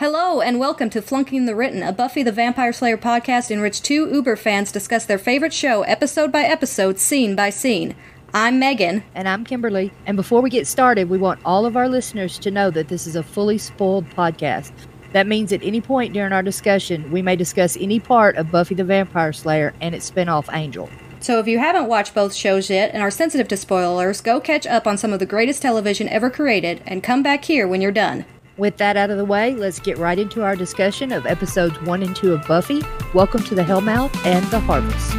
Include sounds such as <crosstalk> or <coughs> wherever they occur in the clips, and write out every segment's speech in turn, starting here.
Hello and welcome to Flunking the Written, a Buffy the Vampire Slayer podcast in which two Uber fans discuss their favorite show episode by episode, scene by scene. I'm Megan. And I'm Kimberly. And before we get started, we want all of our listeners to know that this is a fully spoiled podcast. That means at any point during our discussion, we may discuss any part of Buffy the Vampire Slayer and its spinoff Angel. So if you haven't watched both shows yet and are sensitive to spoilers, go catch up on some of the greatest television ever created and come back here when you're done. With that out of the way, let's get right into our discussion of episodes 1 and 2 of Buffy. Welcome to the Hellmouth and the Harvest.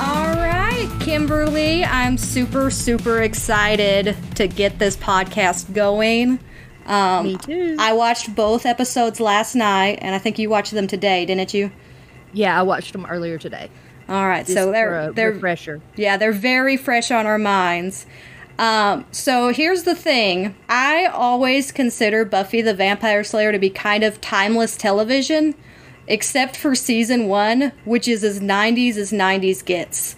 All right, Kimberly, I'm super, super excited to get this podcast going. Um, Me too. I watched both episodes last night, and I think you watched them today, didn't you? Yeah, I watched them earlier today. All right, Just so they're a they're refresher. Yeah, they're very fresh on our minds. Um, so here's the thing. I always consider Buffy the Vampire Slayer to be kind of timeless television, except for season one, which is as 90s as 90s gets.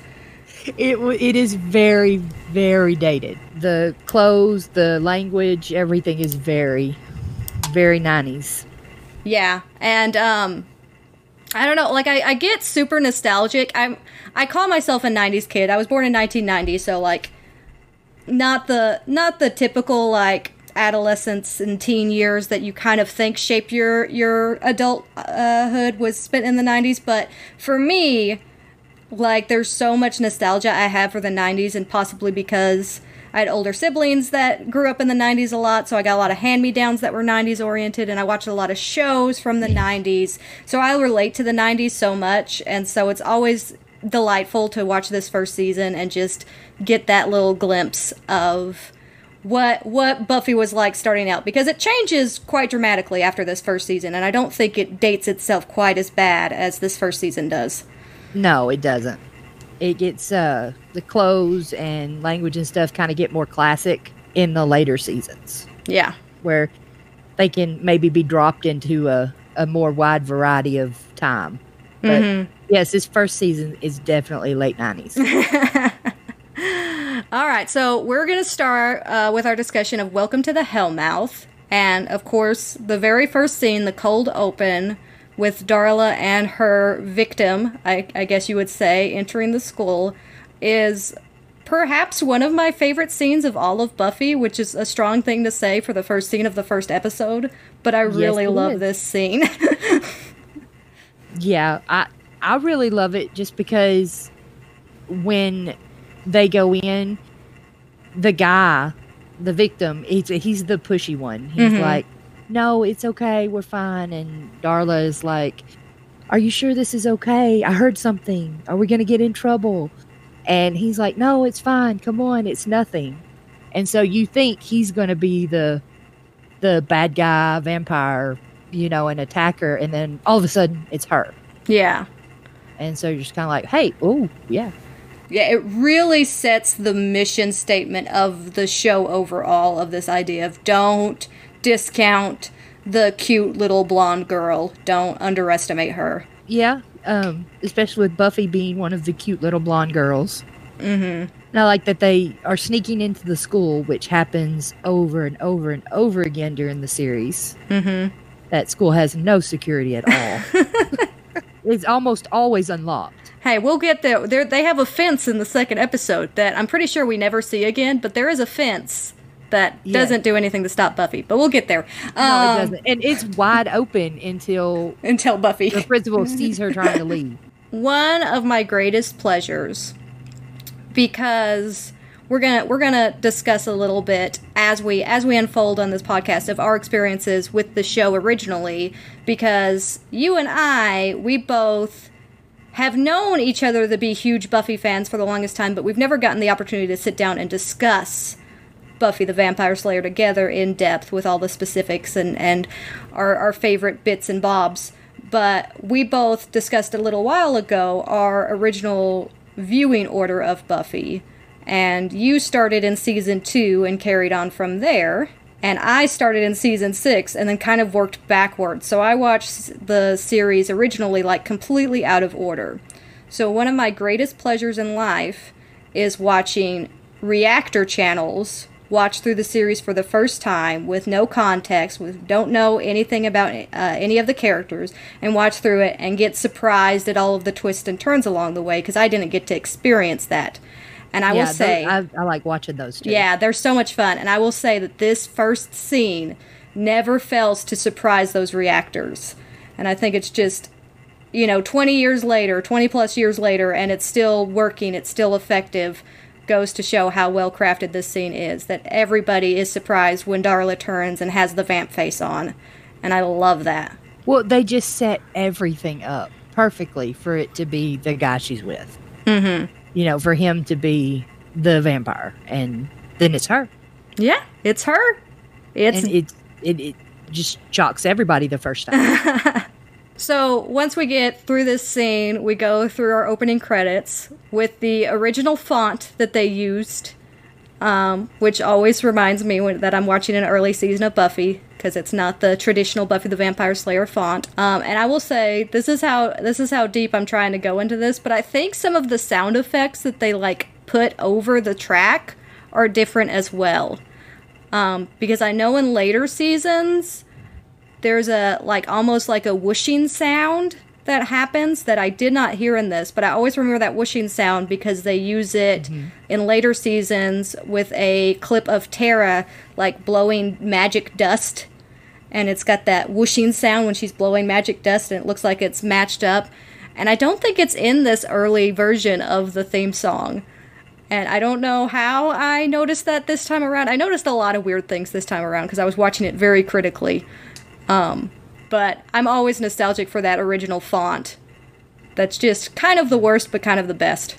It it is very very dated. The clothes, the language, everything is very very 90s. Yeah, and um, I don't know. Like I, I get super nostalgic. I'm I call myself a '90s kid. I was born in 1990, so like not the not the typical like adolescence and teen years that you kind of think shape your your adulthood uh, was spent in the 90s. But for me, like there's so much nostalgia I have for the 90s, and possibly because I had older siblings that grew up in the 90s a lot, so I got a lot of hand me downs that were 90s oriented, and I watched a lot of shows from the 90s. So I relate to the 90s so much, and so it's always delightful to watch this first season and just get that little glimpse of what what Buffy was like starting out because it changes quite dramatically after this first season and I don't think it dates itself quite as bad as this first season does. No, it doesn't. It gets uh the clothes and language and stuff kind of get more classic in the later seasons Yeah. where they can maybe be dropped into a, a more wide variety of time. But Mm-hmm. yes, this first season is definitely late 90s. <laughs> All right, so we're going to start uh, with our discussion of Welcome to the Hellmouth. And of course, the very first scene, the cold open, with Darla and her victim, I, I guess you would say, entering the school, is perhaps one of my favorite scenes of all of Buffy, which is a strong thing to say for the first scene of the first episode. But I really it love is. this scene. <laughs> yeah, I I really love it just because when they go in, the guy, the victim, he's he's the pushy one. He's Mhm. like, "No, it's okay, we're fine." And Darla is like, "Are you sure this is okay? I heard something. Are we gonna get in trouble?" And he's like, "No, it's fine. Come on, it's nothing." And so you think he's gonna be the the bad guy, vampire, you know, an attacker, and then all of a sudden it's her. yeah. And so you're just kind of like, hey, oh, yeah. Yeah, it really sets the mission statement of the show overall of this idea of don't discount the cute little blonde girl. Don't underestimate her. Yeah. Um, especially with Buffy being one of the cute little blonde girls. Mm-hmm. And I like that they are sneaking into the school, which happens over and over and over again during the series. Mm-hmm. That school has no security at all. <laughs> it's almost always unlocked. Hey, we'll get there. there. They have a fence in the second episode that I'm pretty sure we never see again, but there is a fence that Yeah. doesn't do anything to stop Buffy. But we'll get there. No, Um, it doesn't. And it's wide open until <laughs> Until Buffy. the principal sees her trying to leave. <laughs> one of my greatest pleasures because we're gonna we're gonna discuss a little bit as we as we unfold on this podcast of our experiences with the show originally because you and I we both have known each other to be huge Buffy fans for the longest time but we've never gotten the opportunity to sit down and discuss Buffy the Vampire Slayer together in depth with all the specifics and, and our, our favorite bits and bobs. But we both discussed a little while ago our original viewing order of Buffy. And you started in season two and carried on from there. And I started in season six and then kind of worked backwards. So I watched the series originally like completely out of order. So, one of my greatest pleasures in life is watching reactor channels watch through the series for the first time with no context, with don't know anything about uh, any of the characters, and watch through it and get surprised at all of the twists and turns along the way because I didn't get to experience that. And I yeah, will say, those, I, I like watching those too. yeah, they're so much fun. And I will say that this first scene never fails to surprise those reactors. And I think it's just, you know, 20 years later, 20 plus years later, and it's still working, it's still effective, goes to show how well crafted this scene is. That everybody is surprised when Darla turns and has the vamp face on. And I love that. Well, they just set everything up perfectly for it to be the guy she's with. Mm You know, for him to be the vampire, and then it's her. Yeah, it's her. It's and it it, it just shocks everybody the first time. <laughs> So once we get through this scene, we go through our opening credits with the original font that they used, um, which always reminds me when, that I'm watching an early season of Buffy because it's not the traditional Buffy the Vampire Slayer font. Um, and I will say this is how this is how deep I'm trying to go into this, but I think some of the sound effects that they like put over the track are different as well. Um, because I know in later seasons there's a like almost like a whooshing sound that happens that I did not hear in this, but I always remember that whooshing sound because they use it mm-hmm. in later seasons with a clip of Tara like blowing magic dust. And it's got that whooshing sound when she's blowing magic dust, and it looks like it's matched up. And I don't think it's in this early version of the theme song. And I don't know how I noticed that this time around. I noticed a lot of weird things this time around because I was watching it very critically. Um, but I'm always nostalgic for that original font. That's just kind of the worst, but kind of the best.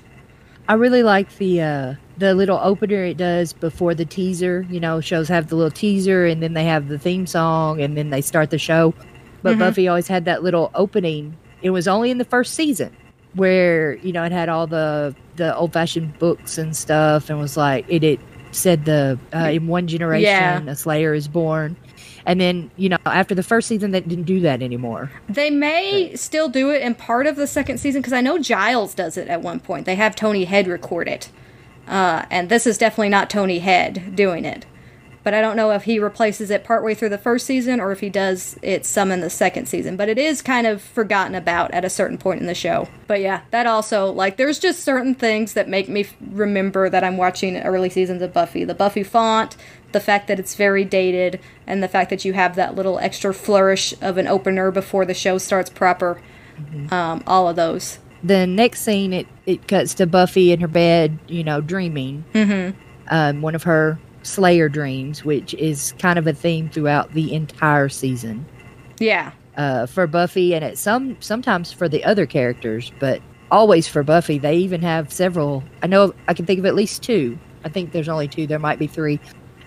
I really like the uh, the little opener it does before the teaser. You know, shows have the little teaser, and then they have the theme song, and then they start the show. But Mhm. Buffy always had that little opening. It was only in the first season where you know it had all the the old fashioned books and stuff, and was like it. It said the uh, in one generation Yeah. a Slayer is born, and then you know after the first season they didn't do that anymore. They may still do it in part of the second season because I know Giles does it at one point. They have Tony Head record it. Uh, and this is definitely not Tony Head doing it. But I don't know if he replaces it partway through the first season or if he does it some in the second season. But it is kind of forgotten about at a certain point in the show. But yeah, that also, like, there's just certain things that make me remember that I'm watching early seasons of Buffy. The Buffy font, the fact that it's very dated, and the fact that you have that little extra flourish of an opener before the show starts proper. Um, all of those. the next scene it, it cuts to buffy in her bed you know dreaming Mm-hmm. um, one of her slayer dreams which is kind of a theme throughout the entire season Yeah. uh, for buffy and at some sometimes for the other characters but always for buffy they even have several i know i can think of at least two i think there's only two there might be three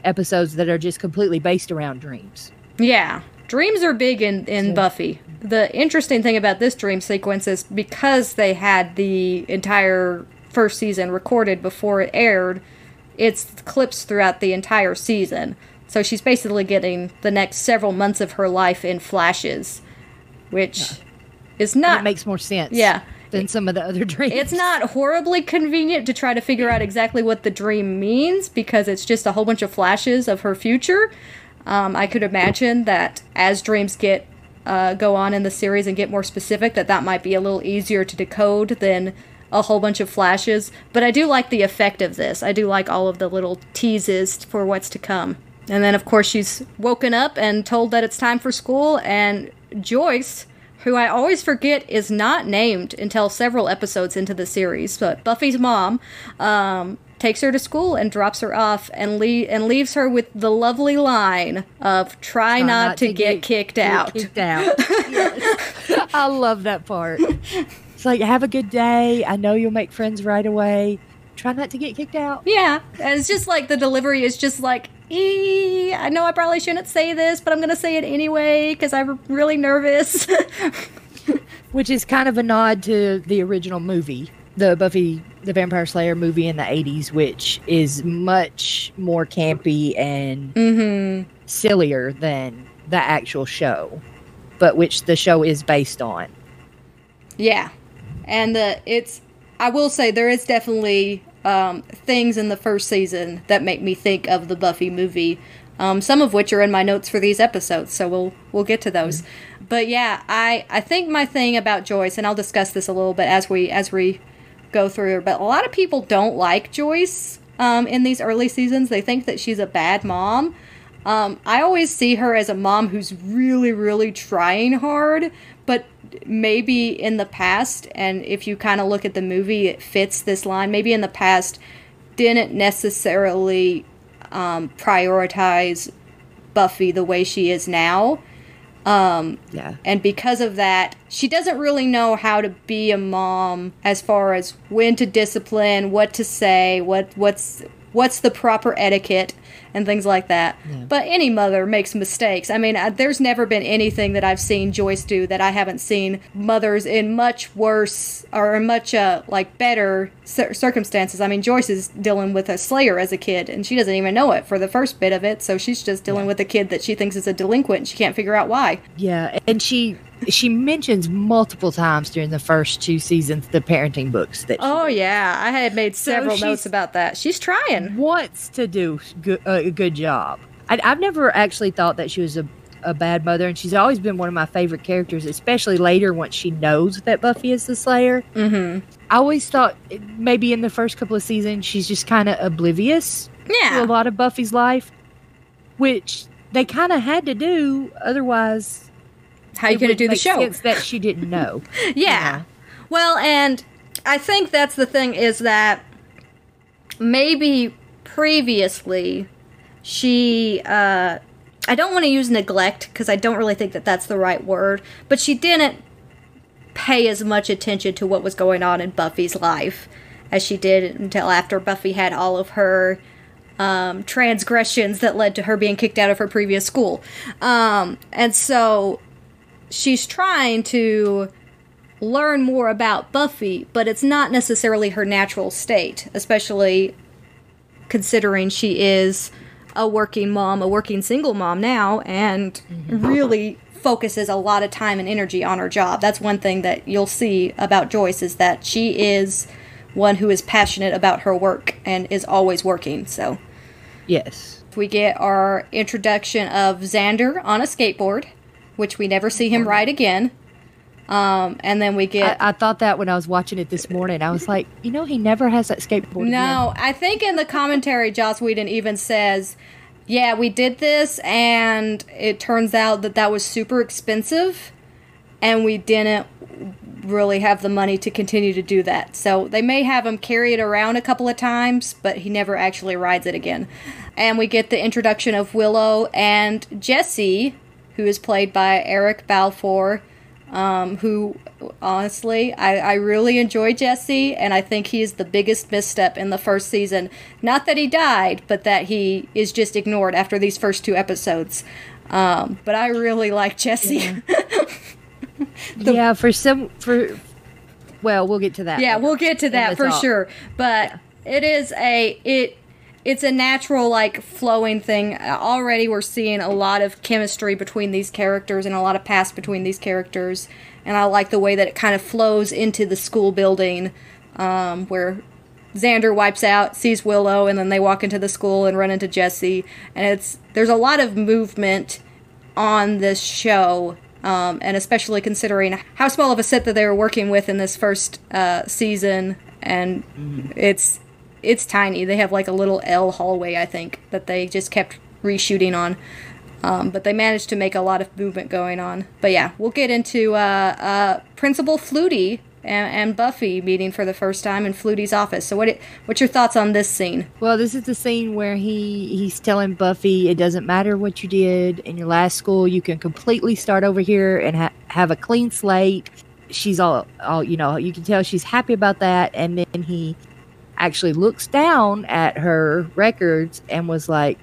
episodes that are just completely based around dreams Yeah. Dreams are big in, in Yeah. Buffy. The interesting thing about this dream sequence is because they had the entire first season recorded before it aired, it's clips throughout the entire season. So she's basically getting the next several months of her life in flashes, which is not it makes more sense yeah. Than some of the other <laughs> dreams It's not horribly convenient to try to figure out exactly what the dream means because it's just a whole bunch of flashes of her future. Um, I could imagine that as dreams get uh, go on in the series and get more specific, that that might be a little easier to decode than a whole bunch of flashes. But I do like the effect of this. I do like all of the little teases for what's to come. And then, of course, she's woken up and told that it's time for school, and Joyce who I always forget is not named until several episodes into the series. But Buffy's mom um, takes her to school and drops her off and le- and leaves her with the lovely line of "Try, not, to, get, kicked get out." kicked <laughs> out. Yes. I love that part. It's like, have a good day. I know you'll make friends right away. Try not to get kicked out. Yeah, and it's just like the delivery is just like, "Ee, I know I probably shouldn't say this, but I'm gonna say it anyway because I'm really nervous. <laughs> Which is kind of a nod to the original movie, the Buffy the Vampire Slayer movie in the 80s, which is much more campy and mm-hmm. sillier than the actual show, but which the show is based on. Yeah. and the it's I will say there is definitely um, things in the first season that make me think of the Buffy movie. Um, some of which are in my notes for these episodes, so we'll we'll get to those. But yeah, I I think my thing about Joyce, and I'll discuss this a little bit as we as we go through. But a lot of people don't like Joyce um, in these early seasons. They think that she's a bad mom. Um, I always see her as a mom who's really, really trying hard, maybe in the past, and if you kind of look at the movie, it fits this line. Maybe in the past, didn't necessarily um, prioritize Buffy the way she is now. Um, Yeah. and because of that, she doesn't really know how to be a mom as far as when to discipline, what to say, what what's what's the proper etiquette and things like that. But any mother makes mistakes. I mean, uh, there's never been anything that I've seen Joyce do that I haven't seen mothers in much worse or in much uh, like better cir- circumstances. I mean, Joyce is dealing with a slayer as a kid, and she doesn't even know it for the first bit of it. So she's just dealing with a kid that she thinks is a delinquent, and she can't figure out why. Yeah, and she she mentions multiple times during the first two seasons the parenting books that she Oh yeah, I had made several she's- notes about that. She's trying. wants to do good, a good job. I, I've never actually thought that she was a, a bad mother, and she's always been one of my favorite characters, especially later once she knows that Buffy is the Slayer. Mm-hmm. I always thought maybe in the first couple of seasons she's just kind of oblivious to a lot of Buffy's life, which they kind of had to do, otherwise. How you it gonna do the show? sense that she didn't know. <laughs> Yeah. know? Well, and I think that's the thing is that maybe previously she uh I don't want to use neglect because I don't really think that that's the right word, but she didn't pay as much attention to what was going on in Buffy's life as she did until after Buffy had all of her um, transgressions that led to her being kicked out of her previous school. Um, and so she's trying to learn more about Buffy, but it's not necessarily her natural state, especially considering she is a working mom, a working single mom now, and mm-hmm. really focuses a lot of time and energy on her job. That's one thing that you'll see about Joyce is that she is one who is passionate about her work and is always working. So Yes. we get our introduction of Xander on a skateboard, which we never see him ride again. Um, and then we get I, I thought that when I was watching it this morning. I was like, you know, he never has that skateboard. again. No, I think in the commentary, Joss Whedon even says, "Yeah, we did this, and it turns out that that was super expensive, and we didn't really have the money to continue to do that. So they may have him carry it around a couple of times, but he never actually rides it again." And we get the introduction of Willow and Jesse, who is played by Eric Balfour um, who honestly I, I really enjoy Jesse and I think he's the biggest misstep in the first season. Not that he died, but that he is just ignored after these first two episodes. Um, but I really like Jesse. Yeah, <laughs> yeah, for some for well, we'll get to that. later we'll get to that for talk. sure. But it is a it it's a natural like flowing thing. Already we're seeing a lot of chemistry between these characters and a lot of past between these characters. And I like the way that it kind of flows into the school building um, where Xander wipes out, sees Willow, and then they walk into the school and run into Jesse. And it's there's a lot of movement on this show, um, and especially considering how small of a set that they were working with in this first uh, season, and it's it's tiny. They have like a little L hallway, I think, that they just kept reshooting on. Um, but they managed to make a lot of movement going on. But yeah, we'll get into uh, uh, Principal Flutie and, and Buffy meeting for the first time in Flutie's office. So what it, what's your thoughts on this scene? Well, this is the scene where he he's telling Buffy it doesn't matter what you did in your last school, you can completely start over here and ha- have a clean slate. She's all all you know, you can tell she's happy about that and then he actually looks down at her records and was like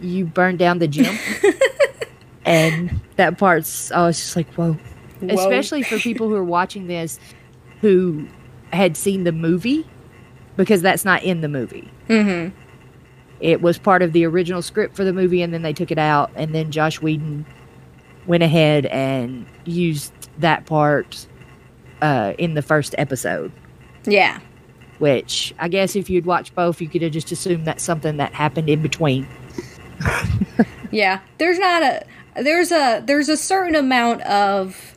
you burned down the gym. <laughs> and that part's I was just like, whoa. Especially for people who are watching this who had seen the movie because that's not in the movie. Mm-hmm. It was part of the original script for the movie, and then they took it out, and then Joss Whedon went ahead and used that part uh, in the first episode. Yeah. Which I guess if you'd watched both, you could have just assumed that's something that happened in between. <laughs> Yeah. There's not a there's a there's a certain amount of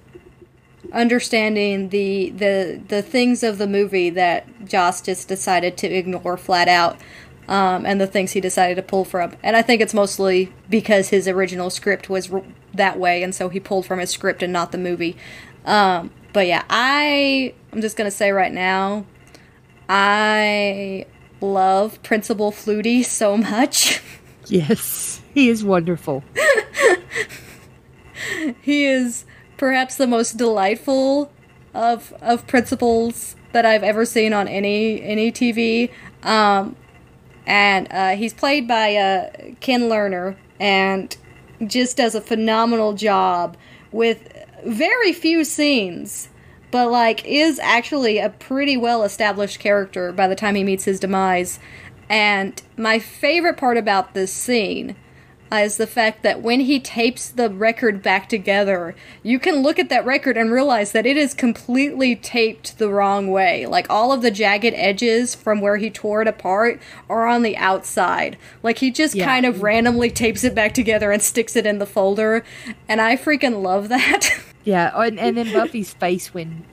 understanding the the the things of the movie that Joss just decided to ignore flat out. Um, and the things he decided to pull from, and I think it's mostly because his original script was that way, and so he pulled from his script and not the movie. Um, but yeah, I I'm just gonna say right now, I love Principal Flutie so much. Yes, he is wonderful. <laughs> he is perhaps the most delightful of of principals that I've ever seen on any any TV. Um, and uh, he's played by uh, Ken Lerner, and just does a phenomenal job with very few scenes, but like is actually a pretty well established character by the time he meets his demise. And my favorite part about this scene is the fact that when he tapes the record back together, you can look at that record and realize that it is completely taped the wrong way. Like all of the jagged edges from where he tore it apart are on the outside. Like he just Yeah. kind of randomly tapes it back together and sticks it in the folder. And I freaking love that. <laughs> Yeah, oh, and, and then Buffy's face when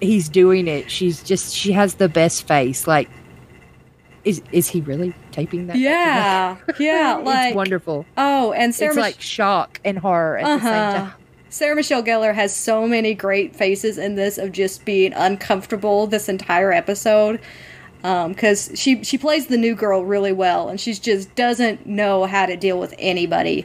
he's doing it, she's just she has the best face. Like, is is he really taping that? yeah. Yeah. <laughs> Like wonderful. Oh, and Sarah it's Mich- like shock and horror at the same Uh-huh. time. Sarah Michelle Gellar has so many great faces in this of just being uncomfortable this entire episode. Because she she plays the new girl really well, and she just doesn't know how to deal with anybody.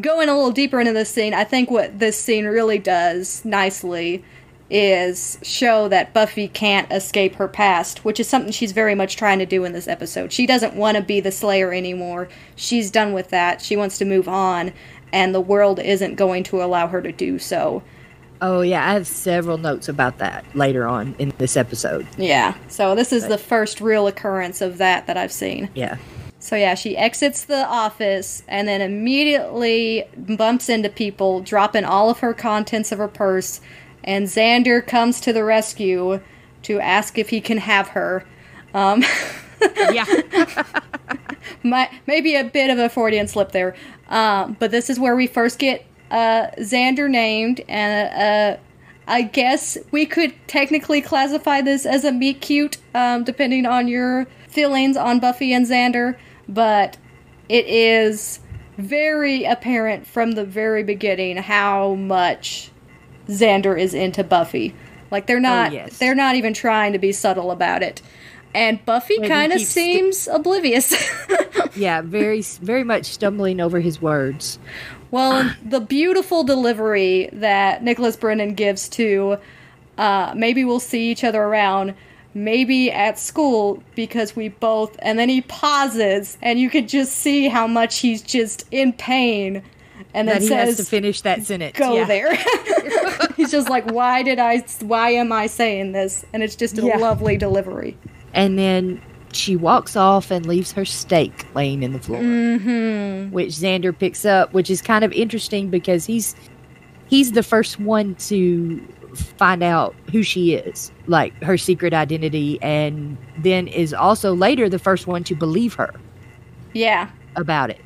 Going a little deeper into this scene, I think what this scene really does nicely is show that Buffy can't escape her past, which is something she's very much trying to do in this episode. She doesn't want to be the Slayer anymore. She's done with that. She wants to move on, and the world isn't going to allow her to do so. Oh yeah, I have several notes about that later on in this episode. Yeah. So this is the first real occurrence of that that I've seen. Yeah. So yeah, she exits the office and then immediately bumps into people, dropping all of her contents of her purse. And Xander comes to the rescue to ask if he can have her. Um, <laughs> Yeah. <laughs> my, maybe a bit of a Freudian slip there. Um, but this is where we first get uh, Xander named, and uh, I guess we could technically classify this as a meet cute, um, depending on your feelings on Buffy and Xander. But it is very apparent from the very beginning how much Xander is into Buffy. Like they're not, yes. they're not even trying to be subtle about it. And Buffy kind of seems oblivious. <laughs> yeah, very very much stumbling over his words. Well, the beautiful delivery that Nicholas Brendon gives to uh, maybe we'll see each other around, maybe at school because we both, and then he pauses, and you could just see how much he's just in pain, and then That he has to finish that sentence. "Go yeah. there." <laughs> <laughs> he's just like, "Why did I? Why am I saying this?" And it's just a Yeah. lovely delivery. And then she walks off and leaves her stake laying in the floor, Mm-hmm. which Xander picks up, which is kind of interesting because he's he's the first one to find out who she is, like her secret identity, and then is also later the first one to believe her Yeah. about it.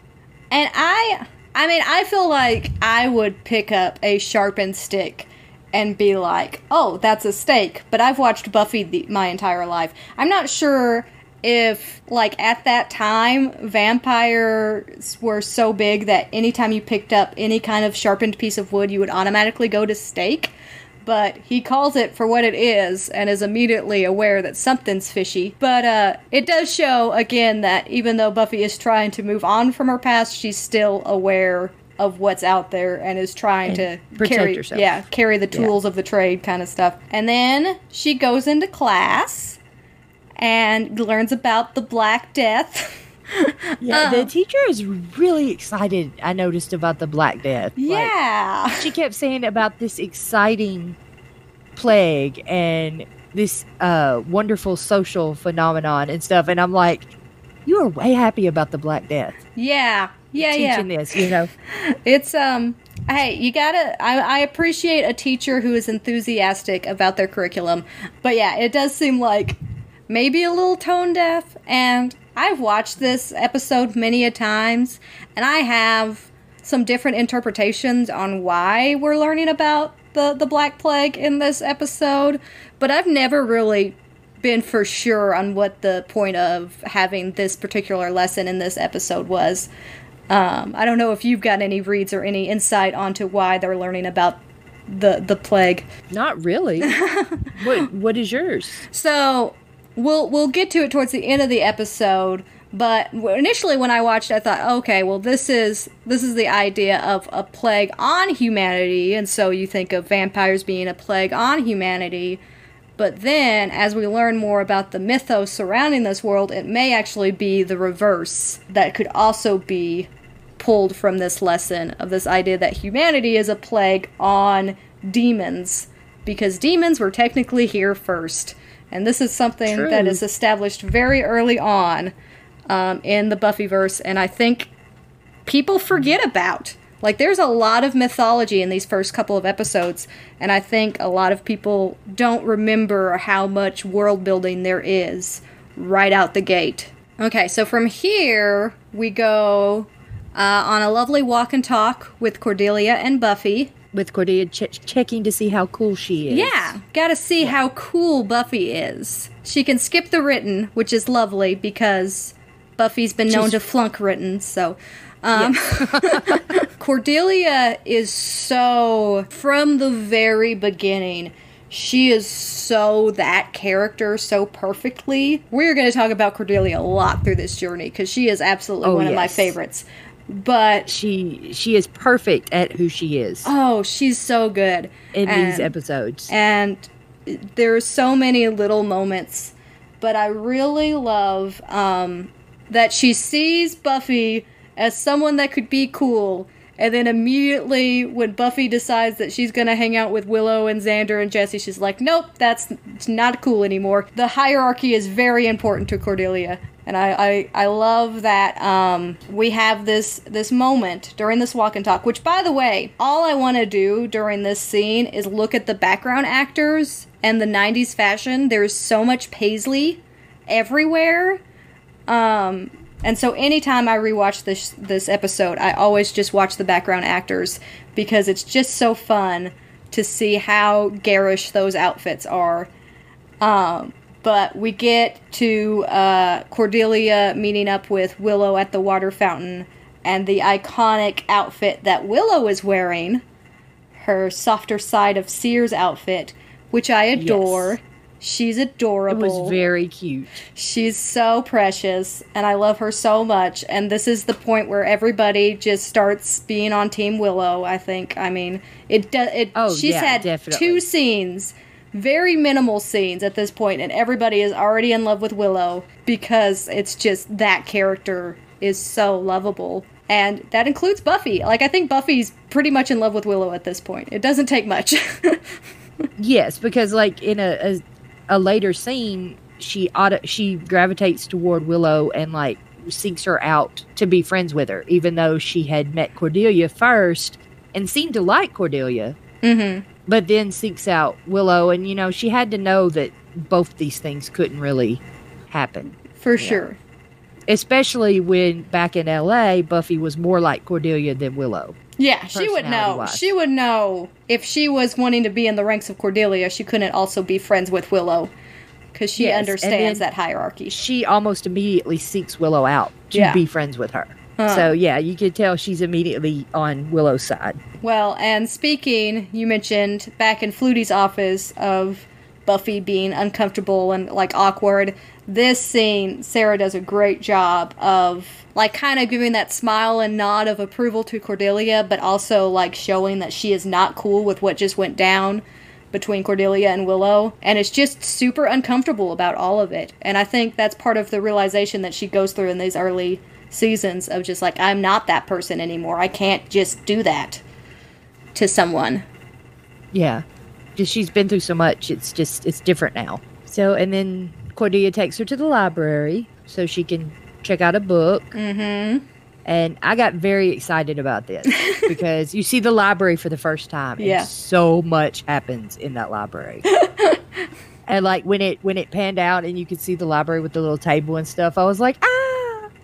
And I I mean, I feel like I would pick up a sharpened stick and be like, "Oh, that's a stake." But I've watched Buffy the, my entire life. I'm not sure if like at that time vampires were so big that anytime you picked up any kind of sharpened piece of wood, you would automatically go to stake. But he calls it for what it is and is immediately aware that something's fishy. But uh, it does show again that even though Buffy is trying to move on from her past, she's still aware of what's out there and is trying to protect carry, herself. yeah, carry the Yeah. tools of the trade kind of stuff. And then she goes into class and learns about the Black Death. <laughs> <laughs> Yeah, the teacher is really excited. I noticed about the Black Death. Like, yeah. she kept saying about this exciting plague and this uh, wonderful social phenomenon and stuff, and I'm like, you are way happy about the Black Death Yeah. Yeah, yeah. teaching this, you know? <laughs> It's um hey, you gotta. I, I appreciate a teacher who is enthusiastic about their curriculum, but yeah, it does seem like maybe a little tone deaf. And I've watched this episode many a times, and I have some different interpretations on why we're learning about the the Black Plague in this episode, but I've never really been for sure on what the point of having this particular lesson in this episode was. Um, I don't know if you've got any reads or any insight onto why they're learning about the the plague. Not really. <laughs> what What is yours? So we'll we'll get to it towards the end of the episode. But initially, when I watched, I thought, okay, well, this is this is the idea of a plague on humanity, and so you think of vampires being a plague on humanity. But then, as we learn more about the mythos surrounding this world, it may actually be the reverse that could also be pulled from this lesson of this idea that humanity is a plague on demons because demons were technically here first. And this is something True. that is established very early on um, in the Buffyverse, and I think people forget about. Like, there's a lot of mythology in these first couple of episodes, and I think a lot of people don't remember how much world building there is right out the gate. Okay, so from here, we go uh, on a lovely walk and talk with Cordelia and Buffy. With Cordelia ch- checking to see how cool she is. Yeah, gotta see how cool Buffy is. She can skip the written, which is lovely because Buffy's been known She's- to flunk written, so. Um, <laughs> <laughs> Cordelia is so, from the very beginning, she is so that character so perfectly. We're going to talk about Cordelia a lot through this journey because she is absolutely Oh, one of my favorites. But, She she is perfect at who she is oh, she's so good. in these episodes. and there are so many little moments but i really love um, that she sees buffy as someone that could be cool and then immediately when buffy decides that she's gonna hang out with willow and xander and jesse she's like nope that's not cool anymore the hierarchy is very important to cordelia and I, I, I love that um, we have this this moment during this walk and talk. Which, by the way, all I want to do during this scene is look at the background actors and the '90s fashion. There's so much paisley everywhere, um, and so anytime I rewatch this this episode, I always just watch the background actors because it's just so fun to see how garish those outfits are. Um, but we get to uh, Cordelia meeting up with Willow at the water fountain, and the iconic outfit that Willow is wearing, her softer side of Sears outfit, which I adore. Yes. She's it adorable. was very cute. She's so precious, and I love her so much. And this is the point where everybody just starts being on Team Willow. I think. I mean, it does. It. Oh, she's yeah, had definitely. two scenes, very minimal scenes at this point, and everybody is already in love with Willow because it's just that character is so lovable. And that includes Buffy. Like I think Buffy's pretty much in love with Willow at this point. It doesn't take much. <laughs> Yes, because like in a a, a later scene, she auto, she gravitates toward Willow and like seeks her out to be friends with her, even though she had met Cordelia first and seemed to like Cordelia, mm-hmm. But then seeks out Willow, and you know she had to know that both these things couldn't really happen, For sure. especially when back in L.A. Buffy was more like Cordelia than Willow. Yeah, she would know. personality-wise. She would know if she was wanting to be in the ranks of Cordelia, she couldn't also be friends with Willow because she Yes, understands that hierarchy. she almost immediately seeks Willow out to Yeah. be friends with her. Huh. So yeah, you could tell she's immediately on Willow's side. Well, and speaking, you mentioned back in Flutie's office of Buffy being uncomfortable and like awkward. This scene, Sarah does a great job of like kind of giving that smile and nod of approval to Cordelia, but also like showing that she is not cool with what just went down between Cordelia and Willow. And it's just super uncomfortable about all of it. And I think that's part of the realization that she goes through in these early seasons of just like, I'm not that person anymore. I can't just do that to someone. Yeah, just she's been through so much. It's just it's different now. So and then Cordelia takes her to the library so she can check out a book. Mm-hmm. And I got very excited about this <laughs> because you see the library for the first time. And Yeah. so much happens in that library. <laughs> and like when it when it panned out and you could see the library with the little table and stuff, I was like, ah.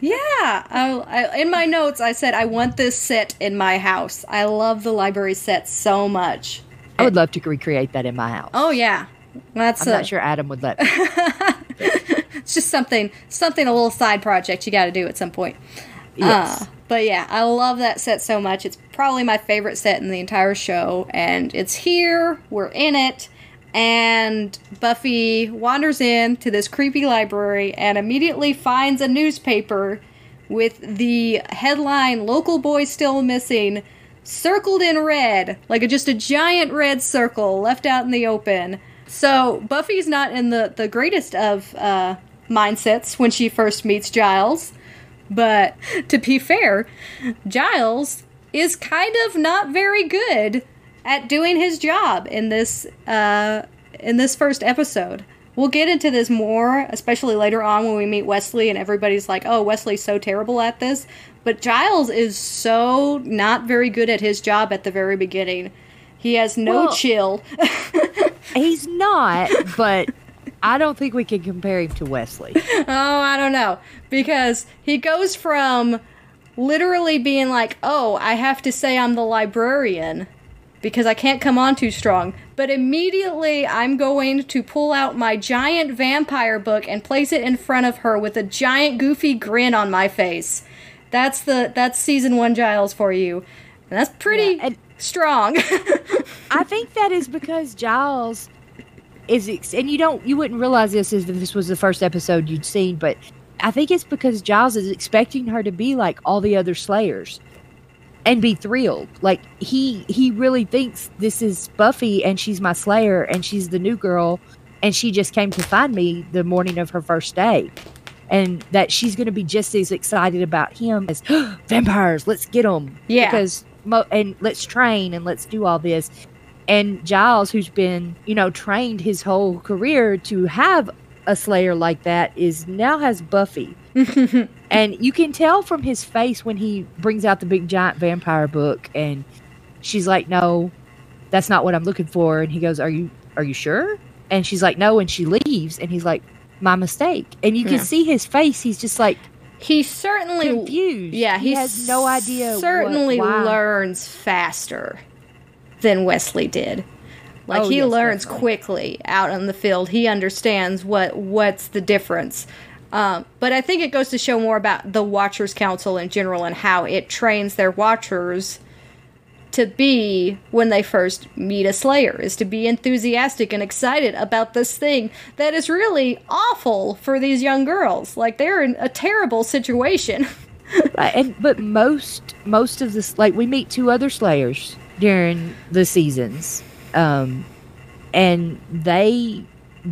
Yeah, I, I, in my notes I said I want this set in my house. I love the library set so much. I would love to recreate that in my house. Oh yeah, that's I'm a, not sure Adam would let me. <laughs> it's just something something a little side project you got to do at some point. Yes. Uh, but yeah, I love that set so much. It's probably my favorite set in the entire show, and it's here. We're in it, and Buffy wanders in to this creepy library and immediately finds a newspaper with the headline "Local Boy Still Missing." Circled in red, like a, just a giant red circle left out in the open. So Buffy's not in the the greatest of uh, mindsets when she first meets Giles. But to be fair, Giles is kind of not very good at doing his job in this uh, in this first episode. We'll get into this more, especially later on when we meet Wesley and everybody's like, "Oh, Wesley's so terrible at this." But Giles is so not very good at his job at the very beginning. He has no Well- chill. <laughs> He's not, but I don't think we can compare him to Wesley. Oh, I don't know. Because he goes from literally being like, oh, I have to say I'm the librarian because I can't come on too strong. But immediately I'm going to pull out my giant vampire book and place it in front of her with a giant goofy grin on my face. That's the that's season 1 Giles for you. And that's pretty Yeah, and- strong. <laughs> I think that is because Giles is, ex- and you don't, you wouldn't realize this if this was the first episode you'd seen, but I think it's because Giles is expecting her to be like all the other Slayers and be thrilled. Like he he really thinks this is Buffy and she's my Slayer and she's the new girl and she just came to find me the morning of her first day. And that she's going to be just as excited about him as <gasps> vampires. Let's get them. Yeah. Because mo- and let's train and let's do all this. And Giles, who's been you know trained his whole career to have a Slayer like that, is now has Buffy. <laughs> And you can tell from his face when he brings out the big giant vampire book and she's like, "No, that's not what I'm looking for." And he goes, "Are you are you sure?" And she's like, "No." And she leaves and he's like, "My mistake." And you can Yeah. see his face. He's just like he certainly confused. Yeah, he, he has no idea. Certainly why. learns faster than Wesley did. Like Oh, he yes, learns definitely. quickly out on the field. He understands what what's the difference. Um, but I think it goes to show more about the Watchers Council in general and how it trains their Watchers to be when they first meet a Slayer is to be enthusiastic and excited about this thing that is really awful for these young girls. Like they're in a terrible situation. <laughs> And but most most of this like we meet two other slayers during the seasons um and they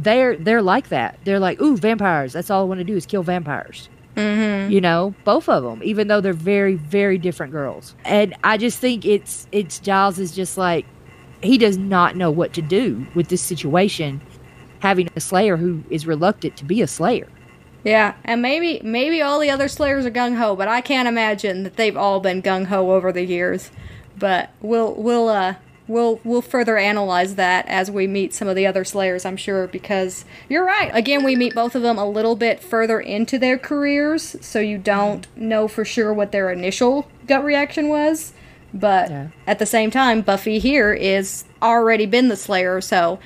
they're they're like that. They're like ooh vampires. That's all i want to do is kill vampires. Mm-hmm. you know both of them even though they're very very different girls. And i just think it's it's giles is just like he does not know what to do with this situation having a slayer who is reluctant to be a slayer. Yeah, and maybe maybe all the other Slayers are gung ho, but I can't imagine that they've all been gung ho over the years. But we'll we'll uh we'll we'll further analyze that as we meet some of the other Slayers, I'm sure, because you're right. Again, we meet both of them a little bit further into their careers, so you don't know for sure what their initial gut reaction was. But Yeah. at the same time, Buffy here is already been the Slayer, so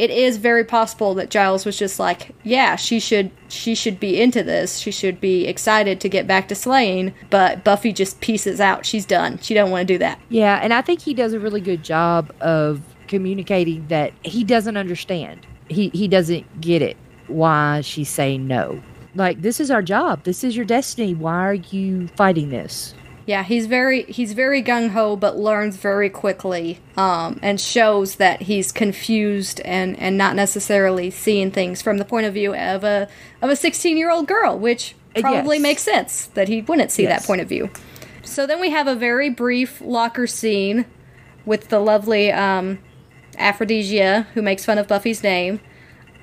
it is very possible that Giles was just like, yeah, she should she should be into this. She should be excited to get back to slaying, but Buffy just pieces out. She's done. She don't want to do that. Yeah, and I think he does a really good job of communicating that he doesn't understand. He he doesn't get it why she's saying no. Like this is our job. This is your destiny. Why are you fighting this? Yeah, he's very he's very gung ho, but learns very quickly, um, and shows that he's confused and and not necessarily seeing things from the point of view of a of a sixteen year old girl, which Uh, probably yes. makes sense that he wouldn't see that point of view. So then we have a very brief locker scene with the lovely um, Aphrodesia, who makes fun of Buffy's name.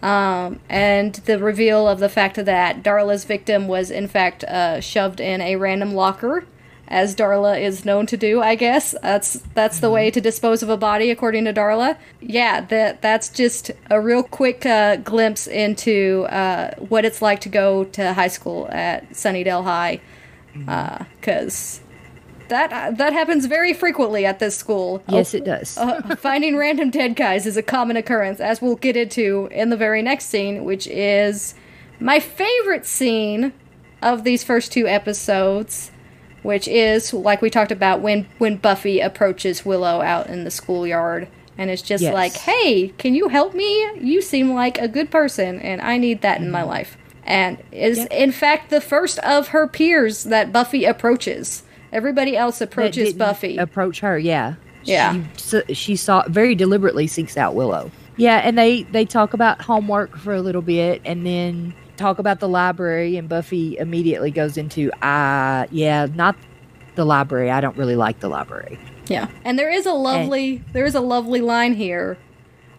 Um, and the reveal of the fact that Darla's victim was in fact uh, shoved in a random locker as Darla is known to do, I guess. That's that's the way to dispose of a body according to Darla. Yeah, that that's just a real quick uh, glimpse into uh, what it's like to go to high school at Sunnydale High. Cuz that that happens very frequently at this school. Yes, it does. Uh, <laughs> finding random dead guys is a common occurrence, as we'll get into in the very next scene, which is my favorite scene of these first two episodes, which is like we talked about when when Buffy approaches Willow out in the schoolyard and it's just Yes. like, "Hey, can you help me? You seem like a good person, and I need that in my mm-hmm. life." And is Yep. in fact the first of her peers that Buffy approaches. Everybody else approaches Buffy. Approach her, yeah. Yeah. She, she saw very deliberately seeks out Willow. Yeah, and they they talk about homework for a little bit, and then talk about the library. And Buffy immediately goes into, uh, yeah, not the library. I don't really like the library. Yeah. And there is a lovely there is a lovely line here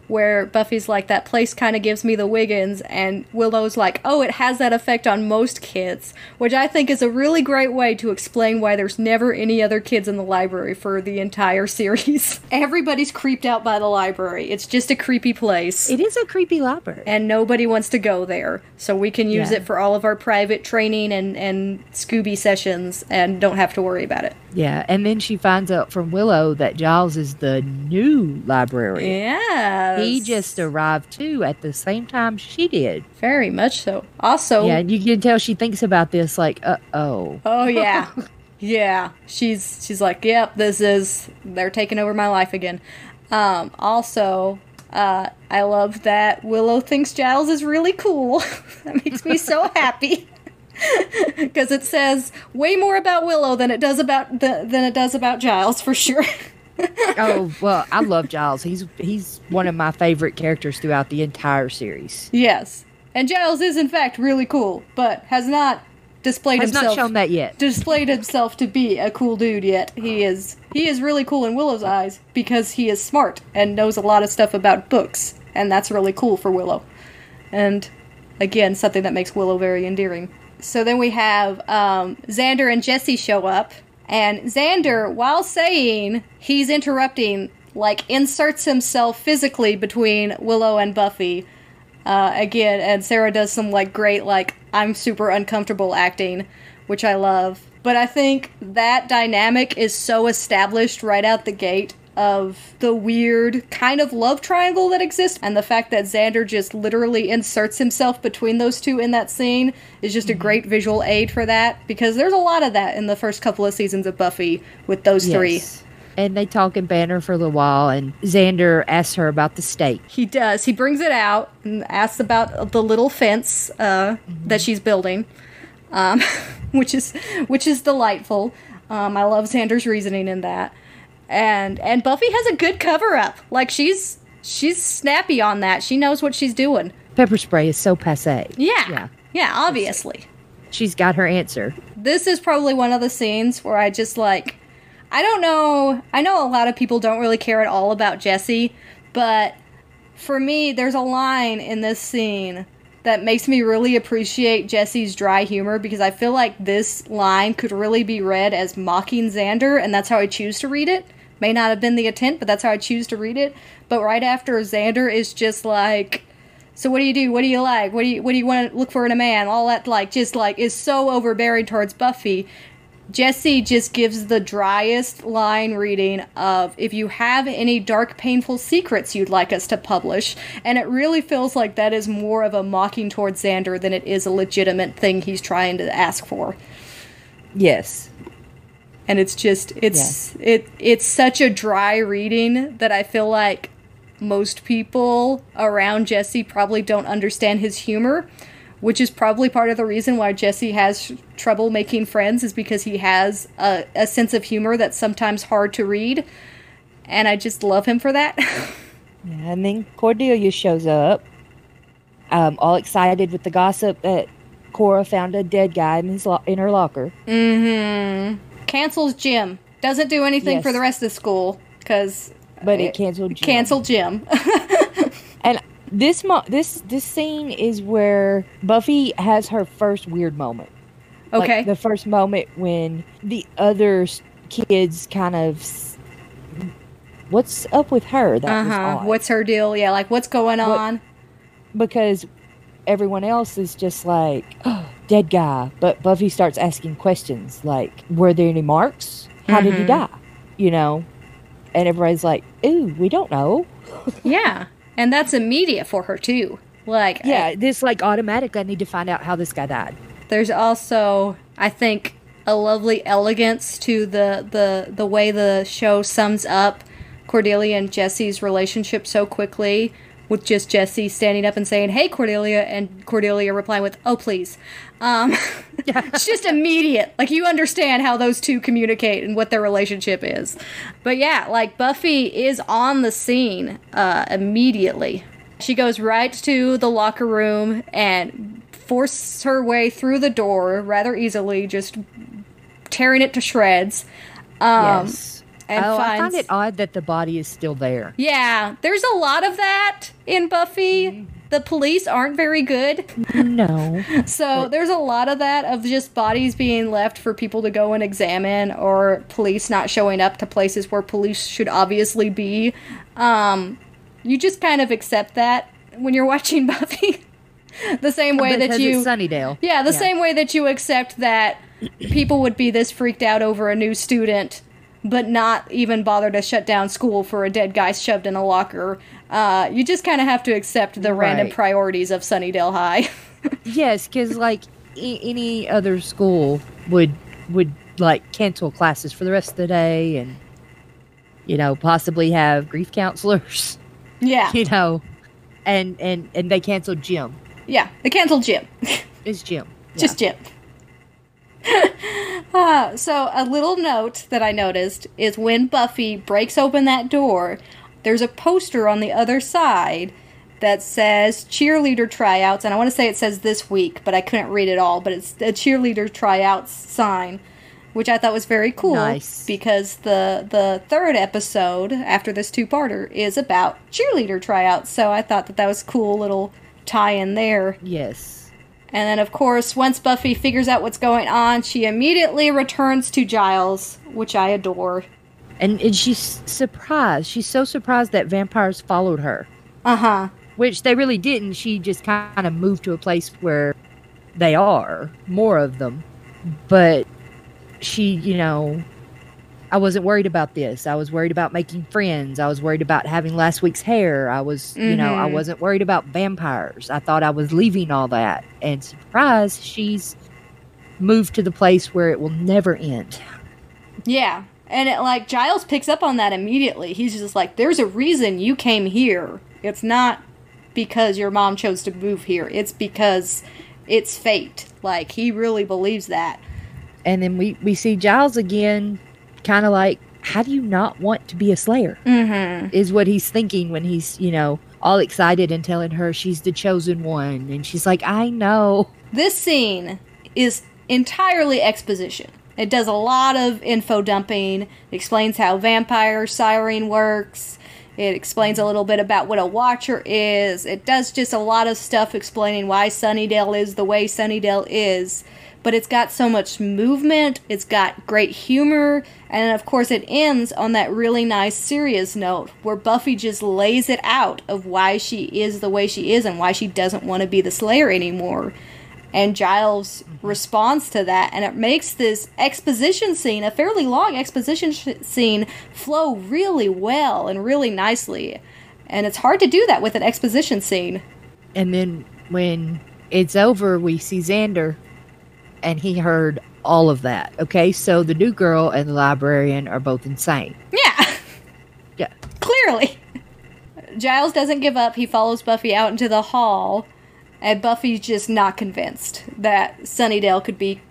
where Buffy's like that place kind of gives me the Wiggins and Willow's like, "Oh, it has that effect on most kids," which I think is a really great way to explain why there's never any other kids in the library for the entire <laughs> series. Everybody's creeped out by the library. It's just a creepy place. It is a creepy library. and nobody wants to go there. So we can use Yeah. it for all of our private training and, and Scooby sessions and don't have to worry about it. Yeah, and then she finds out from Willow that Giles is the new librarian. Yeah. He just arrived too at the same time she did. Very much so. Also, Yeah, you can tell she thinks about this like, uh oh. oh yeah, <laughs> yeah. She's she's like, yep, this is they're taking over my life again. Um, also, uh, I love that Willow thinks Giles is really cool. <laughs> that makes me so happy. <laughs> Because it says way more about Willow than it does about the, than it does about Giles for sure. <laughs> oh well, I love Giles. He's he's one of my favorite characters throughout the entire series. yes, and Giles is in fact really cool, but has not displayed Has himself not shown that yet. displayed himself to be a cool dude yet. He is he is really cool in Willow's eyes because he is smart and knows a lot of stuff about books, and that's really cool for Willow. And again, something that makes Willow very endearing. So then we have um, Xander and Jesse show up, and Xander, while saying he's interrupting, like inserts himself physically between Willow and Buffy uh, again, and Sarah does some like great like I'm super uncomfortable acting, which I love. But I think that dynamic is so established right out the gate of the weird kind of love triangle that exists, and the fact that Xander just literally inserts himself between those two in that scene is just a great visual aid for that because there's a lot of that in the first couple of seasons of Buffy with those three. And they talk in banter for a little while, and Xander asks her about the stake. He does. He brings it out and asks about the little fence uh, that she's building, um, <laughs> which is which is delightful. Um, I love Xander's reasoning in that, and and Buffy has a good cover up. Like she's she's snappy on that. She knows what she's doing. Pepper spray is so passe. Yeah, Yeah. yeah. Obviously, She's got her answer. this is probably one of the scenes where I just like I don't know I know a lot of people don't really care at all about Jesse, but for me there's a line in this scene that makes me really appreciate Jesse's dry humor because I feel like this line could really be read as mocking Xander and that's how I choose to read it. May not have been the intent, but that's how I choose to read it. But right after Xander is just like so what do you do? What do you like? What do you what do you want to look for in a man? All that like just like is so overbearing towards Buffy. Jesse just gives the driest line reading of if you have any dark painful secrets you'd like us to publish and it really feels like that is more of a mocking towards Xander than it is a legitimate thing he's trying to ask for Yes. And it's just it's it it's such a dry reading that I feel like most people around Jesse probably don't understand his humor, which is probably part of the reason why Jesse has trouble making friends is because he has a, a sense of humor that's sometimes hard to read, and I just love him for that. <laughs> Yeah, and then Cordelia shows up, um, all excited with the gossip that Aura found a dead guy in his lo- in her locker. mm-hmm. Cancels gym. Doesn't do anything for the rest of the school because But it canceled. Jim. canceled gym. <laughs> And this mo- this this scene is where Buffy has her first weird moment. Like, Okay. the first moment when the other kids kind of. What's up with her? That Uh was huh. odd. What's her deal? Yeah, like what's going What- on? because everyone else is just like dead guy. But buffy starts asking questions like were there any marks? How did he Mhm. die? You know? And everybody's like ooh we don't know. <laughs> Yeah, and that's immediate for her too. Like, yeah this like automatic i need to find out how this guy died. There's also, I think, a lovely elegance to the the the way the show sums up Cordelia and Jesse's relationship so quickly. With just Jesse standing up and saying, "Hey, Cordelia," and Cordelia replying with, "Oh, please." Um, <laughs> it's just immediate. Like you understand how those two communicate and what their relationship is. But yeah, like Buffy is on the scene uh, immediately. She goes right to the locker room and forces her way through the door rather easily, just tearing it to shreds. Um, yes and oh i find it odd that the body is still there Yeah, there's a lot of that in Buffy. The police aren't very good. no <laughs> So there's a lot of that of just bodies being left for people to go and examine or police not showing up to places where police should obviously be. Um, you just kind of accept that when you're <laughs> watching Buffy. <laughs> the same way that you sunnydale Yeah, the same way that you accept that people would be this freaked out over a new student, but not even bother to shut down school for a dead guy shoved in a locker. Uh, you just kind of have to accept the random priorities of Sunnydale High. <laughs> yes because like any other school would would like cancel classes for the rest of the day and you know possibly have grief counselors yeah, <laughs> you know and and and they canceled gym yeah. They canceled Jim. <laughs> it's gym Just Jim. <laughs> uh, so, a little note that I noticed is when Buffy breaks open that door, there's a poster on the other side that says cheerleader tryouts. And I want to say it says this week, but I couldn't read it all. But it's a cheerleader tryouts sign, which I thought was very cool Nice. because the, the third episode after this two parter is about cheerleader tryouts. So, I thought that that was cool little tie in there. yes And then, of course, once Buffy figures out what's going on, she immediately returns to Giles, which I adore. and, and she's surprised she's so surprised that vampires followed her Uh huh. which they really didn't she just kind of moved to a place where they are more of them but she you know i wasn't worried about this i was worried about making friends i was worried about having last week's hair i was you know i Mhm. wasn't worried about vampires i thought i was leaving all that and surprise she's moved to the place where it will never end Yeah. And it, like, Giles picks up on that immediately. He's just like, there's a reason you came here. It's not because your mom chose to move here, it's because it's fate. Like, he really believes that. and then we we see giles again kind of like how do you not want to be a slayer Mm hmm. is what he's thinking when he's, you know, all excited and telling her she's the chosen one. And she's like, I know. This scene is entirely exposition. It does a lot of info dumping. It explains how vampire siring works. It explains a little bit about what a watcher is. It does just a lot of stuff explaining why Sunnydale is the way Sunnydale is. But it's got so much movement, it's got great humor, and of course, it ends on that really nice serious note where Buffy just lays it out of why she is the way she is and why she doesn't want to be the Slayer anymore. And Giles mm-hmm. responds to that, and it makes this exposition scene, a fairly long exposition sh- scene, flow really well and really nicely. And it's hard to do that with an exposition scene. And then when it's over, we see Xander and he heard all of that. Okay. So the new girl and the librarian are both insane. Yeah, Yeah. clearly. Giles doesn't give up. He follows Buffy out into the hall, and Buffy's just not convinced that Sunnydale could be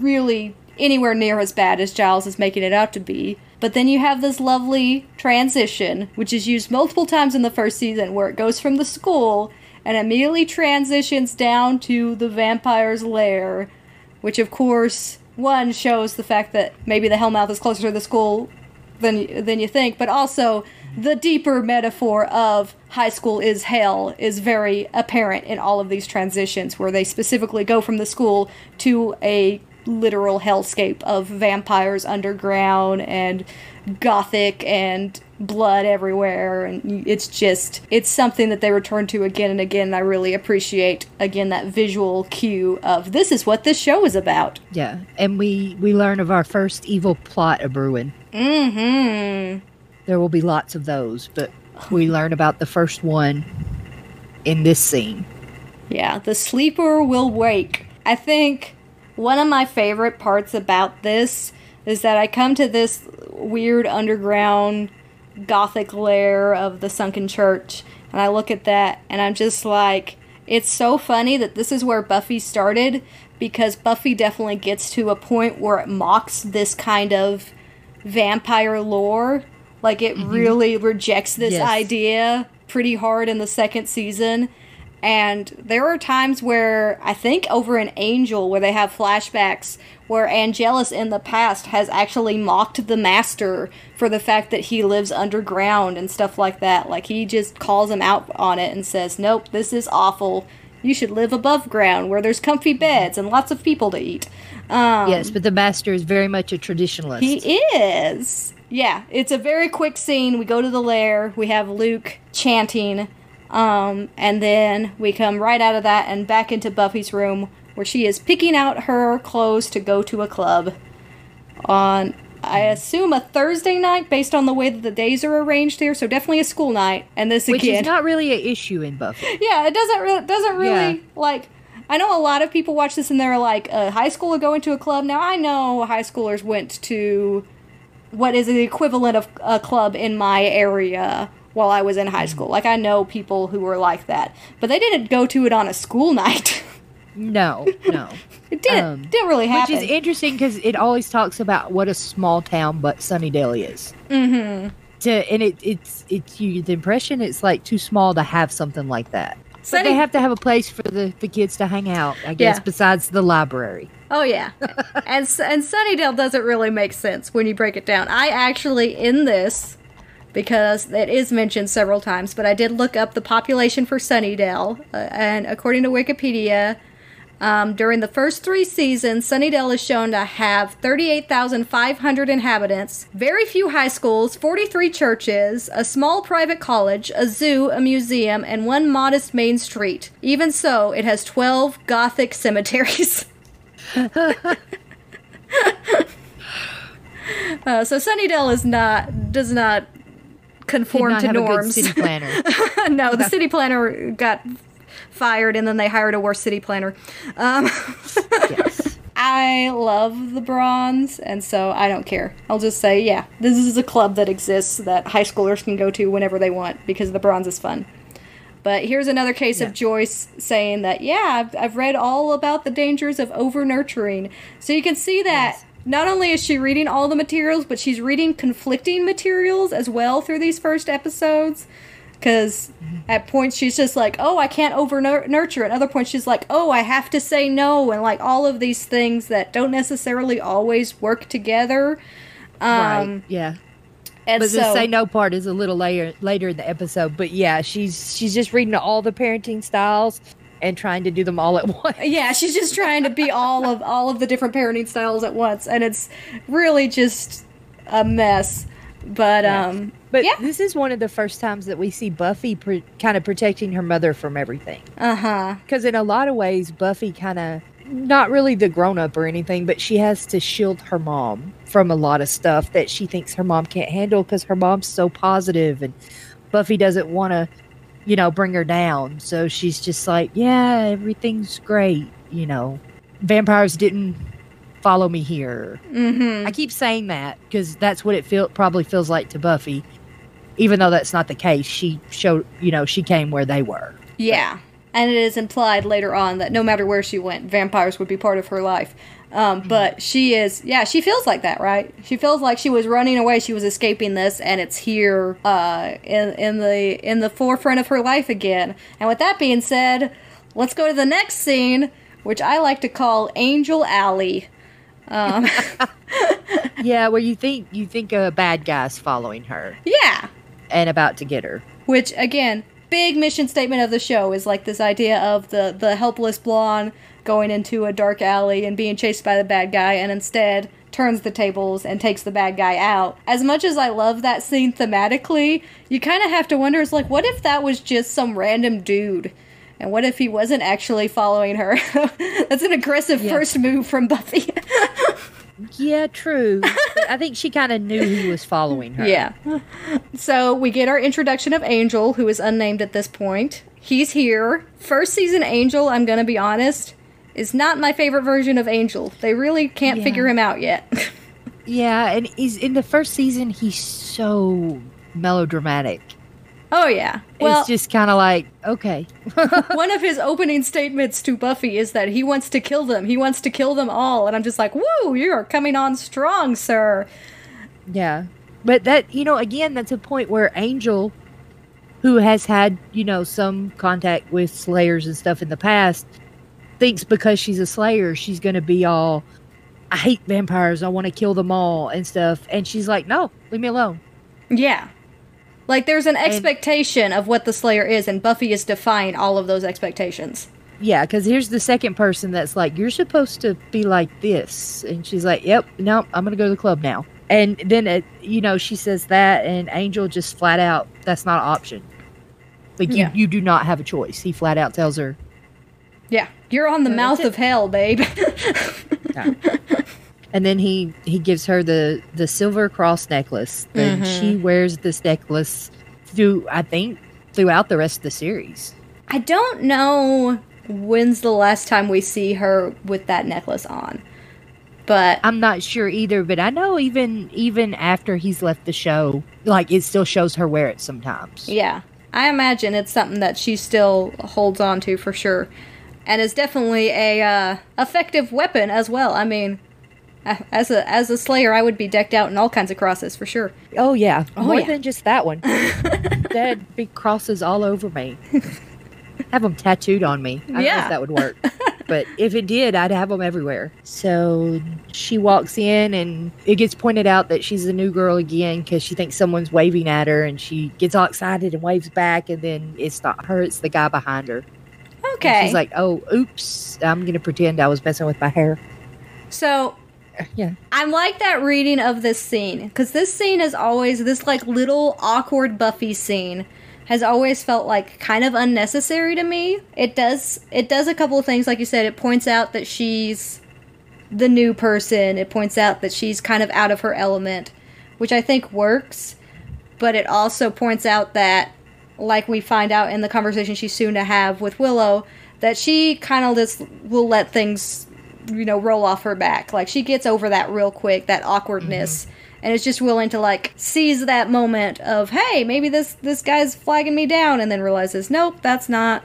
really anywhere near as bad as Giles is making it out to be. But then you have this lovely transition, which is used multiple times in the first season, where it goes from the school and immediately transitions down to the vampire's lair, which of course one shows the fact that maybe the Hellmouth is closer to the school than than you think, but also the deeper metaphor of high school is hell is very apparent in all of these transitions where they specifically go from the school to a literal hellscape of vampires underground and gothic and blood everywhere and it's just it's something that they return to again and again and I really appreciate again that visual cue of this is what this show is about. Yeah, and we we learn of our first evil plot of brewing. Mhm. There will be lots of those, but we learn about the first one in this scene. Yeah, the sleeper will wake. I think one of my favorite parts about this is that I come to this weird underground gothic lair of the sunken church and I look at that and I'm just like it's so funny that this is where Buffy started because Buffy definitely gets to a point where it mocks this kind of vampire lore. Like it mm-hmm. really rejects this Yes. idea pretty hard in the second season and there are times where I think over an angel where they have flashbacks where Angelus in the past has actually mocked the master for the fact that he lives underground and stuff like that. Like he just calls him out on it and says, Nope, this is awful. You should live above ground where there's comfy beds and lots of people to eat. Um, yes, but the master is very much a traditionalist. he is. Yeah, it's a very quick scene. We go to the lair. We have Luke chanting, um, and then we come right out of that and back into Buffy's room where she is picking out her clothes to go to a club on, I assume, a Thursday night based on the way that the days are arranged here. So definitely a school night. And this which again, is not really an issue in Buffy. <laughs> yeah, it doesn't really doesn't really Yeah. like. I know a lot of people watch this and they're like, a high schooler going to a club. Now I know high schoolers went to what is the equivalent of a club in my area while I was in high school. Like I know people who were like that, but they didn't go to it on a school <laughs> night. No, no. <laughs> it didn't Um, didn't really happen. Which is interesting because it always talks about what a small town but Sunnydale is. mm-hmm. To, and it, it's it's you the impression it's like too small to have something like that. But Sunny- they have to have a place for the, the kids to hang out, I guess, Yeah. besides the library. Oh yeah, and and Sunnydale doesn't really make sense when you break it down. I actually in this because it is mentioned several times, but I did look up the population for Sunnydale, uh, and according to Wikipedia, um, during the first three seasons, Sunnydale is shown to have 38,500 inhabitants, very few high schools, 43 churches, a small private college, a zoo, a museum, and one modest main street. Even so, it has 12 Gothic cemeteries. <laughs> <laughs> Uh, so Sunnydale is not does not conform to have a good norms. city planner. <laughs> no, the city planner got fired, and then they hired a worse city planner. Um, <laughs> yes. I love the bronze, and so I don't care. I'll just say, yeah, this is a club that exists that high schoolers can go to whenever they want because the bronze is fun. But here's another case Yeah. of Joyce saying that, yeah, I've, I've read all about the dangers of over nurturing. So you can see that Yes. Not only is she reading all the materials, but she's reading conflicting materials as well through these first episodes. Because at points she's just like, oh, I can't over nurture. At other points she's like, oh, I have to say no. And like all of these things that don't necessarily always work together. Um, right. Yeah. And But so, the say no part is a little later later in the episode. But yeah, she's she's just reading all the parenting styles and trying to do them all at <laughs> once. yeah, she's just trying to be all of all of the different parenting styles at once, and it's really just a mess. But um, But yeah, this is one of the first times that we see Buffy pr- kind of protecting her mother from everything. uh huh, Because in a lot of ways, Buffy kind of not really the grown up or anything, but she has to shield her mom from a lot of stuff that she thinks her mom can't handle because her mom's so positive and Buffy doesn't want to, you know, bring her down. So she's just like, yeah, everything's great. You know, vampires didn't follow me here. mm-hmm. I keep saying that because that's what it feel probably feels like to Buffy, even though that's not the case. She showed, you know, she came where they were. Yeah, and it is implied later on that no matter where she went, vampires would be part of her life. Um, but she is, yeah, she feels like that, right? She feels like she was running away, she was escaping this, and it's here uh, in in the in the forefront of her life again. And with that being said, let's go to the next scene, which I like to call Angel Alley. Um, <laughs> yeah, where you think you think a bad guy's following her yeah, and about to get her. which again big mission statement of the show is like this idea of the the helpless blonde going into a dark alley and being chased by the bad guy, and instead turns the tables and takes the bad guy out. As much as I love that scene thematically, you kind of have to wonder it's like, what if that was just some random dude? And what if he wasn't actually following her? <laughs> That's an aggressive Yeah. first move from Buffy. <laughs> Yeah, true. I think she kind of knew he was following her. Yeah. So we get our introduction of Angel, who is unnamed at this point. He's here. First season Angel, I'm going to be honest, is not my favorite version of Angel. They really can't Yeah. figure him out yet. <laughs> Yeah, and he's in the first season. He's so melodramatic. oh, yeah. Well, it's just kind of like okay, <laughs> one of his opening statements to Buffy is that he wants to kill them. He wants to kill them all. And I'm just like, woo, you are coming on strong, sir. yeah. But that you know, again, that's a point where Angel, who has had you know some contact with Slayers and stuff in the past, thinks because she's a Slayer, she's gonna be all, I hate vampires. I want to kill them all and stuff. And she's like, no, leave me alone. Yeah. Like, there's an expectation of what the Slayer is, and Buffy is defying all of those expectations. Yeah, because here's the second person that's like, you're supposed to be like this. And she's like, yep, no, I'm going to go to the club now. And then, it, you know, she says that, and Angel just flat out, that's not an option. Like, Yeah. you, you do not have a choice. He flat out tells her, Yeah. You're on the No, mouth of hell, babe. <laughs> and then he he gives her the the silver cross necklace and Mhm. she wears this necklace through i think throughout the rest of the series I don't know when's the last time we see her with that necklace on. But i'm not sure either but i know even even after he's left the show like it still shows her wear it sometimes yeah, I imagine it's something that she still holds on to for sure. And is definitely a uh, effective weapon as well. I mean, as a as a slayer, I would be decked out in all kinds of crosses for sure. oh yeah Oh, more yeah. than just that one <laughs> Dead big crosses all over me have them tattooed on me i don't know Yeah. if that would work <laughs> but if it did i'd have them everywhere so she walks in and it gets pointed out that she's the new girl again because she thinks someone's waving at her and she gets all excited and waves back and then it's not her it's the guy behind her And Okay. she's like oh oops i'm gonna pretend i was messing with my hair so yeah I'm like that reading of this scene because this scene is always this like little awkward Buffy scene has always felt like kind of unnecessary to me. It does it does a couple of things like you said. It points out that she's the new person. It points out that she's kind of out of her element, which I think works. But it also points out that like we find out in the conversation she's soon to have with Willow that she kind of just will let things you know roll off her back. Like she gets over that real quick that awkwardness. Mm-hmm. And is just willing to like seize that moment of hey maybe this this guy's flagging me down and then realizes nope that's not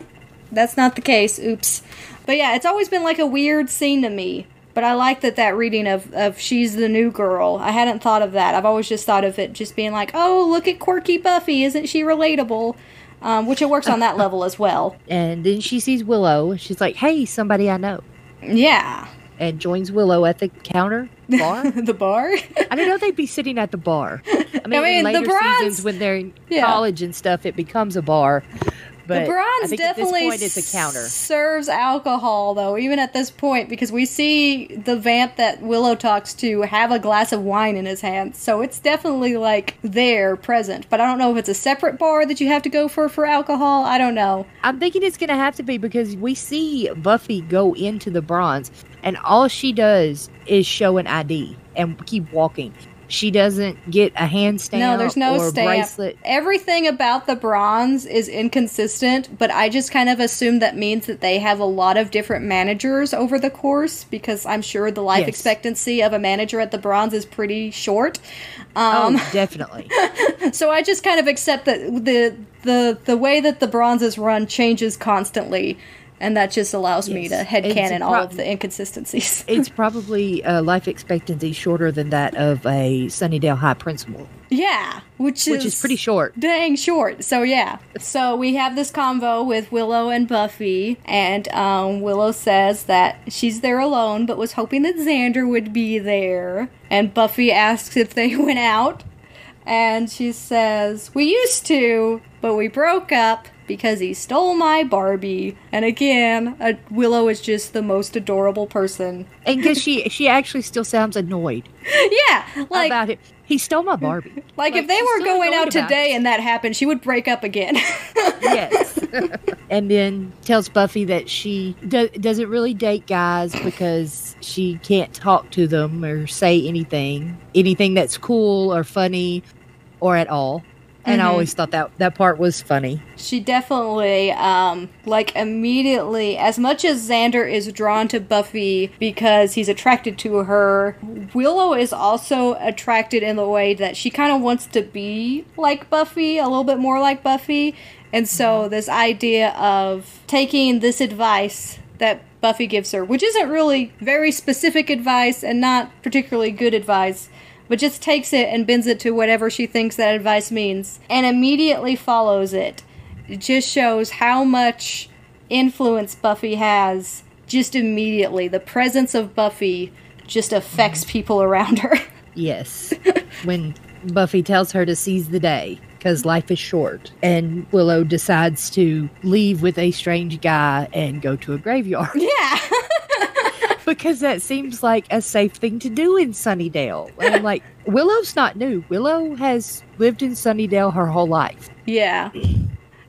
that's not the case. Oops. But yeah it's always been like a weird scene to me but i like that that reading of of she's the new girl. I hadn't thought of that. I've always just thought of it just being like oh look at quirky buffy. Isn't she relatable? Um, which it works on that <laughs> level as well. And then she sees willow. She's like hey somebody i know. Yeah. And joins willow at the counter bar? <laughs> The bar? I don't know they'd be sitting at the bar. <laughs> I mean, mean, in later bronze- seasons when they're in Yeah. college and stuff, it becomes a bar. But the bronze definitely point it's a counter. serves alcohol though even at this point because we see the vamp that willow talks to have a glass of wine in his hand so it's definitely like there present but i don't know if it's a separate bar that you have to go for for alcohol i don't know I'm thinking it's going to have to be because we see Buffy go into the bronze, and all she does is show an ID and keep walking. She doesn't get a hand stamp no there's no or stamp bracelet. everything about the bronze is inconsistent but i just kind of assume that means that they have a lot of different managers over the course because i'm sure the life Yes. expectancy of a manager at the bronze is pretty short um, oh, definitely. <laughs> So I just kind of accept that the the the way that the bronze is run changes constantly, and that just allows me to Yes. headcanon It's all of the inconsistencies. <laughs> it's probably a life expectancy shorter than that of a Sunnydale High principal, yeah, which is which is pretty short. dang short. So yeah, so we have this convo with Willow and Buffy, and um, Willow says that she's there alone, but was hoping that Xander would be there. And Buffy asks if they <laughs> went out, and she says we used to, but we broke up because he stole my Barbie. And again, uh, Willow is just the most adorable person. And because she she actually still sounds annoyed <laughs> yeah, like about it. He stole my Barbie. <laughs> like, if they were going out today it. and that happened, she would break up again. <laughs> yes. and then tells Buffy that she do- doesn't really date guys because she can't talk to them or say anything, anything that's cool or funny or at all. And I Mhm. always thought that that part was funny. She definitely, um, like immediately, as much as Xander is drawn to Buffy because he's attracted to her, Willow is also attracted in the way that she kind of wants to be like Buffy, a little bit more like Buffy. And so, this idea of taking this advice that Buffy gives her, which isn't really very specific advice and not particularly good advice, but just takes it and bends it to whatever she thinks that advice means and immediately follows it. It just shows how much influence Buffy has just immediately. The presence of Buffy just affects people around her. <laughs> Yes. when Buffy tells her to seize the day because life is short, and Willow decides to leave with a strange guy and go to a graveyard yeah. <laughs> because that seems like a safe thing to do in Sunnydale. And I'm like, <laughs> Willow's not new. Willow has lived in Sunnydale her whole life. yeah.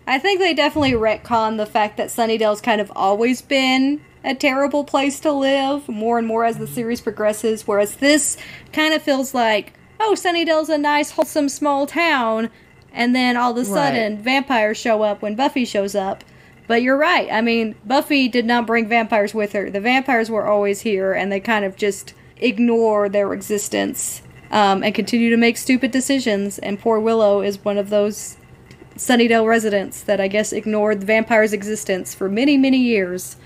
I think they definitely retcon the fact that Sunnydale's kind of always been a terrible place to live more and more as the series progresses, whereas this kind of feels like, oh, Sunnydale's a nice, wholesome small town, and then all of a sudden vampires show up when Buffy shows up. But you're right. I mean, Buffy did not bring vampires with her. The vampires were always here, and they kind of just ignore their existence um, and continue to make stupid decisions. And poor Willow is one of those Sunnydale residents that I guess ignored the vampire's existence for many, many years.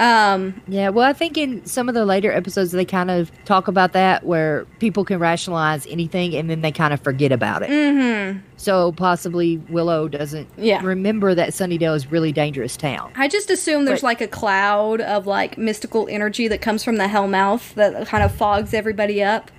Um, Yeah, well, I think in some of the later episodes, they kind of talk about that where people can rationalize anything and then they kind of forget about it. mhm. So possibly Willow doesn't Yeah. remember that Sunnydale is really dangerous town. I just assume there's But- like a cloud of like mystical energy that comes from the Hellmouth that kind of fogs everybody up.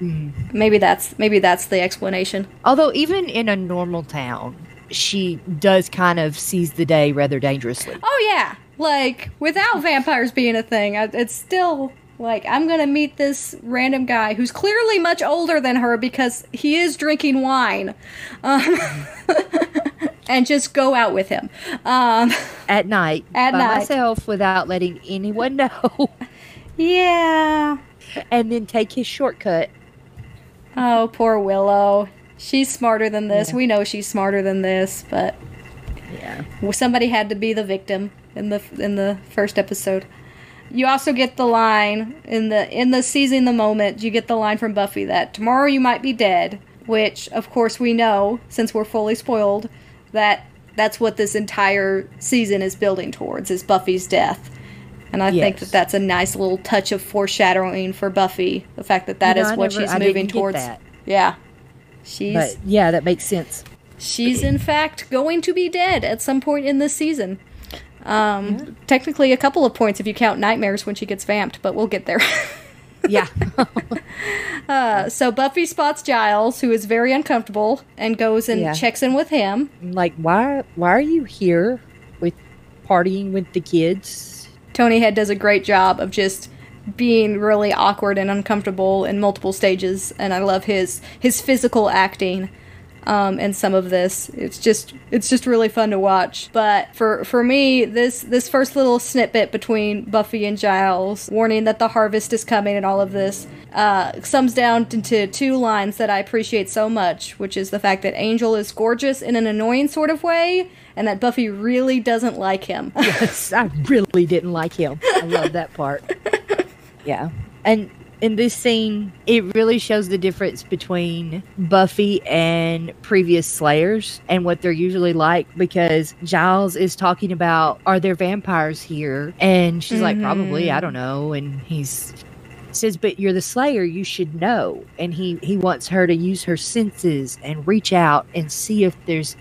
Maybe that's maybe that's the explanation. Although even in a normal town, she does kind of seize the day rather dangerously. Oh yeah, like without vampires being a thing, I- it's still like I'm gonna meet this random guy who's clearly much older than her because he is drinking wine, um, <laughs> and just go out with him. Um, At night, <laughs> At by night. myself without letting anyone <laughs> know, yeah. and then take his shortcut. Oh, poor Willow. She's smarter than this. We know she's smarter than this, but Yeah. Well, somebody had to be the victim in the in the first episode. You also get the line in the in the seizing the moment. You get the line from Buffy that tomorrow you might be dead, which of course we know since we're fully spoiled that that's what this entire season is building towards is Buffy's death. And I think that that's a nice little touch of foreshadowing for Buffy. The fact that that You is I what never- she's I moving towards. Yeah. She's But yeah, that makes sense. She's in fact going to be dead at some point in this season. Um, Technically, a couple of points if you count nightmares when she gets vamped, but we'll get there. <laughs> Yeah. <laughs> uh, so Buffy spots Giles, who is very uncomfortable, and goes and Yeah. checks in with him. like why why are you here with partying with the kids? Tony Head does a great job of just being really awkward and uncomfortable in multiple stages, and I love his his physical acting um, in some of this. It's just it's just really fun to watch. But for for me, this this first little snippet between Buffy and Giles, warning that the harvest is coming, and all of this, uh, sums down into two lines that I appreciate so much, which is the fact that Angel is gorgeous in an annoying sort of way, and that Buffy really doesn't like him. <laughs> Yes, I really didn't like him. I love that part. <laughs> Yeah. And in this scene, it really shows the difference between Buffy and previous Slayers and what they're usually like because Giles is talking about, are there vampires here? And she's like, probably, I don't know. And he's says, but you're the Slayer, you should know. And he, he wants her to use her senses and reach out and see if there's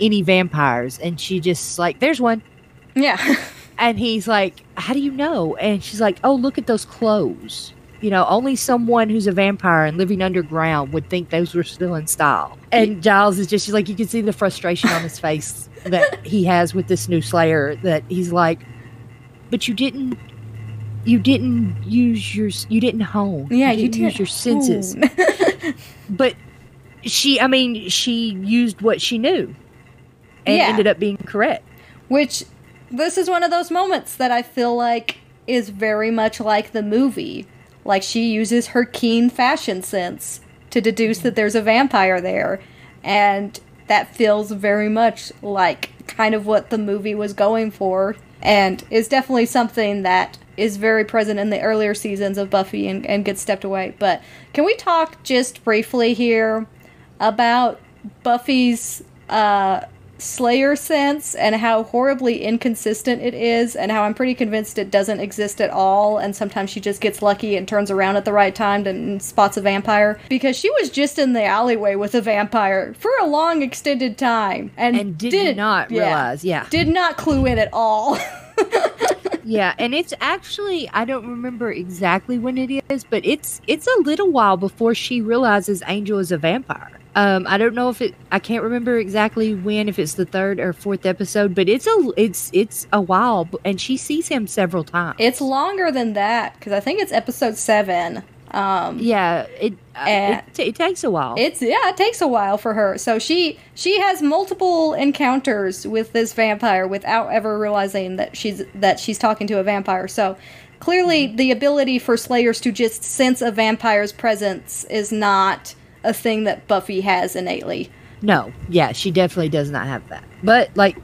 any vampires. And she just like, there's one. yeah. <laughs> And he's like, How do you know? And she's like, Oh, look at those clothes. You know, only someone who's a vampire and living underground would think those were still in style. And Giles is just like you can see the frustration on his face <laughs> that he has with this new Slayer. That he's like, but you didn't, you didn't use your, you didn't hone. Yeah, you didn't use didn't your senses. <laughs> But she, I mean, she used what she knew, and Yeah. ended up being correct. Which this is one of those moments that I feel like is very much like the movie. Like she uses her keen fashion sense to deduce that there's a vampire there. And that feels very much like kind of what the movie was going for and is definitely something that is very present in the earlier seasons of Buffy and, and gets stepped away. But can we talk just briefly here about Buffy's uh, Slayer sense and how horribly inconsistent it is, and how I'm pretty convinced it doesn't exist at all. And sometimes she just gets lucky and turns around at the right time to, and spots a vampire because she was just in the alleyway with a vampire for a long extended time and, And did didn't- not yeah, realize, yeah. did not clue in at all. <laughs> Yeah, and it's actually I don't remember exactly when it is, but it's it's a little while before she realizes Angel is a vampire. Um, I don't know if it I can't remember exactly when, if it's the third or fourth episode, but it's a it's it's a while, and she sees him several times. it's longer than that because I think it's episode seven. Um, yeah, it uh, it, t- it takes a while. It's yeah, it takes a while for her. So she she has multiple encounters with this vampire without ever realizing that she's that she's talking to a vampire. So clearly the ability for slayers to just sense a vampire's presence is not a thing that Buffy has innately. no, yeah, she definitely does not have that. But like,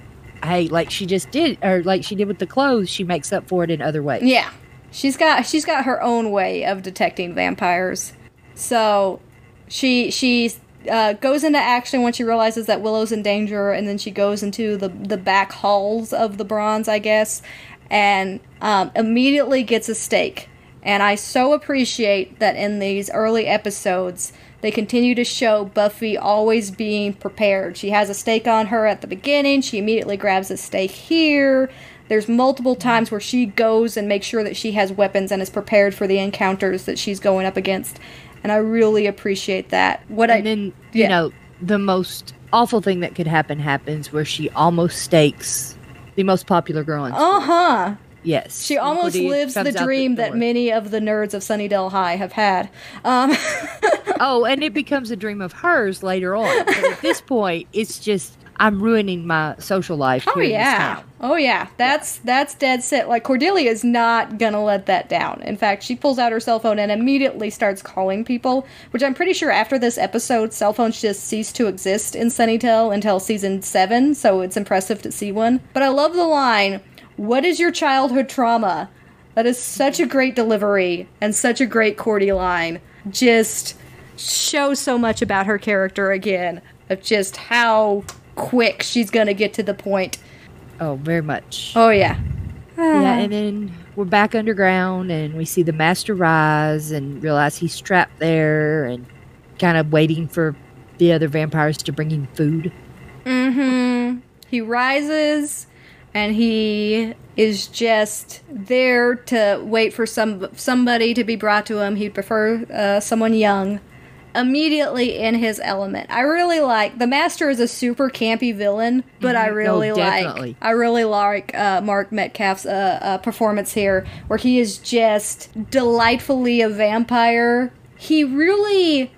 hey, like she just did, or like she did with the clothes, she makes up for it in other ways. Yeah. She's got she's got her own way of detecting vampires. So she she uh, goes into action when she realizes that Willow's in danger, and then she goes into the the back halls of the bronze, I guess, and um, immediately gets a stake. And I so appreciate that in these early episodes, they continue to show Buffy always being prepared. She has a stake on her at the beginning. She immediately grabs a stake here. There's multiple times where she goes and makes sure that she has weapons and is prepared for the encounters that she's going up against. And I really appreciate that. What I and then yeah. you know the most awful thing that could happen happens where she almost stakes the most popular girl in school. uh huh. Yes She almost lives the dream that many of the nerds of Sunnydale High have had. Um, <laughs> oh and it becomes a dream of hers later on but at this point it's just i'm ruining my social life Oh here in this yeah. Oh yeah. That's that's dead set. Like Cordelia is not gonna let that down. In fact, she pulls out her cell phone and immediately starts calling people, which I'm pretty sure after this episode, cell phones just cease to exist in Sunnydale until season seven, so it's impressive to see one. But I love the line, What is your childhood trauma? That is such a great delivery and such a great Cordy line. Just shows so much about her character again, of just how quick she's gonna get to the point. oh very much Oh yeah. yeah and then we're back underground and we see the master rise and realize he's trapped there and kind of waiting for the other vampires to bring him food Mm-hmm. He rises and he is just there to wait for some somebody to be brought to him. He'd prefer uh, someone young. Immediately in his element. I really like the master is a super campy villain, but I Mhm. really Oh, like. I really like uh, Mark Metcalf's uh, uh, performance here, where he is just delightfully a vampire. He really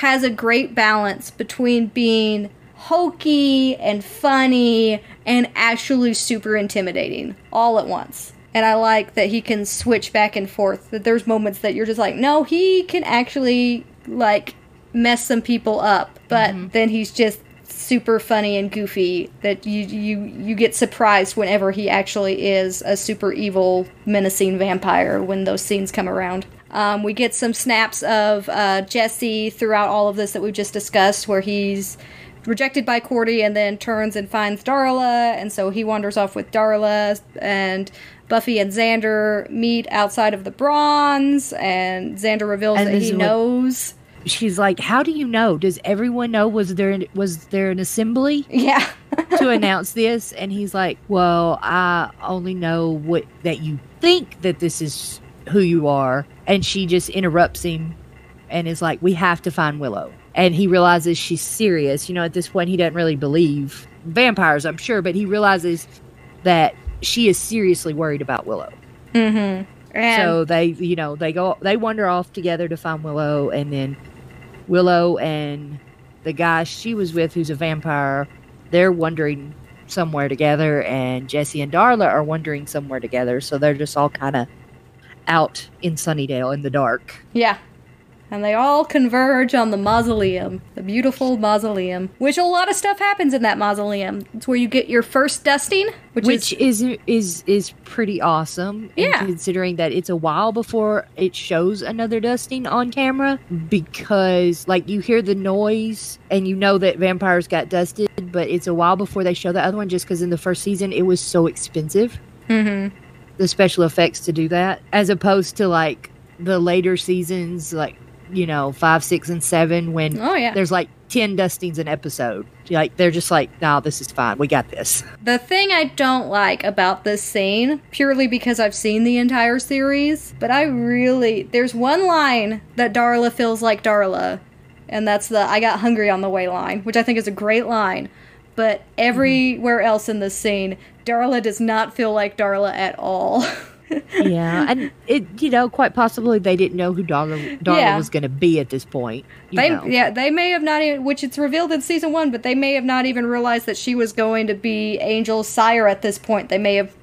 has a great balance between being hokey and funny and actually super intimidating all at once. And I like that he can switch back and forth. That there's moments that you're just like, no, he can actually like mess some people up, but then he's just super funny and goofy that you you you get surprised whenever he actually is a super evil menacing vampire when those scenes come around um, we get some snaps of uh, jesse throughout all of this that we've just discussed where he's rejected by cordy and then turns and finds darla. And so he wanders off with darla and buffy and xander meet outside of the bronze. And xander reveals And that he is what- knows. she's like how do you know? Does everyone know? Was there was there an assembly <laughs> yeah. to announce this? And he's like well i only know what that you think that this is who you are. And she just interrupts him and is like, We have to find Willow. And he realizes she's serious. You know, at this point, he doesn't really believe vampires, I'm sure, but he realizes that she is seriously worried about Willow. Mm-hmm. And So they, you know, they go, they wander off together to find Willow, and then Willow and the guy she was with, who's a vampire, they're wandering somewhere together, and Jesse and Darla are wandering somewhere together. So they're just all kind of out in Sunnydale in the dark. yeah. And they all converge on the mausoleum, the beautiful mausoleum, which a lot of stuff happens in that mausoleum. It's where you get your first dusting, which, Which is is is is pretty awesome. Yeah. considering that it's a while before it shows another dusting on camera, because like you hear the noise and you know that vampires got dusted, but it's a while before they show the other one. Just because in the first season it was so expensive, mm-hmm. the special effects to do that, as opposed to like the later seasons, like you know five, six, and seven, when Oh yeah. there's like ten dustings an episode. Like they're just like, no, this is fine. We got this. The thing I don't like about this scene, purely because I've seen the entire series, but I really there's one line that Darla feels like Darla, and that's the I got hungry on the way line, which I think is a great line. But everywhere mm-hmm. else in this scene, Darla does not feel like Darla at all. <laughs> yeah, and it you know quite possibly they didn't know who Darla, Darla Yeah. was going to be at this point. You they know. yeah, they may have not even which it's revealed in season 1, but they may have not even realized that she was going to be Angel's sire at this point. They may have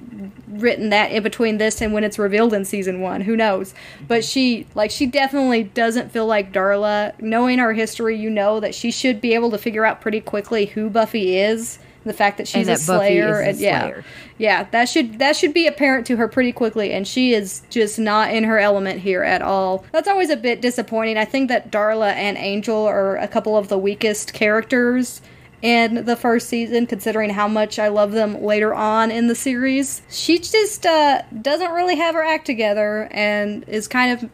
written that in between this and when it's revealed in season 1, who knows. But she like she definitely doesn't feel like Darla. Knowing our history, you know that she should be able to figure out pretty quickly who Buffy is. The fact that she's a that Buffy slayer a and yeah. Slayer. Yeah, that should that should be apparent to her pretty quickly, and she is just not in her element here at all. That's always a bit disappointing. I think that Darla and Angel are a couple of the weakest characters in the first season, considering how much I love them later on in the series. She just uh, doesn't really have her act together, and is kind of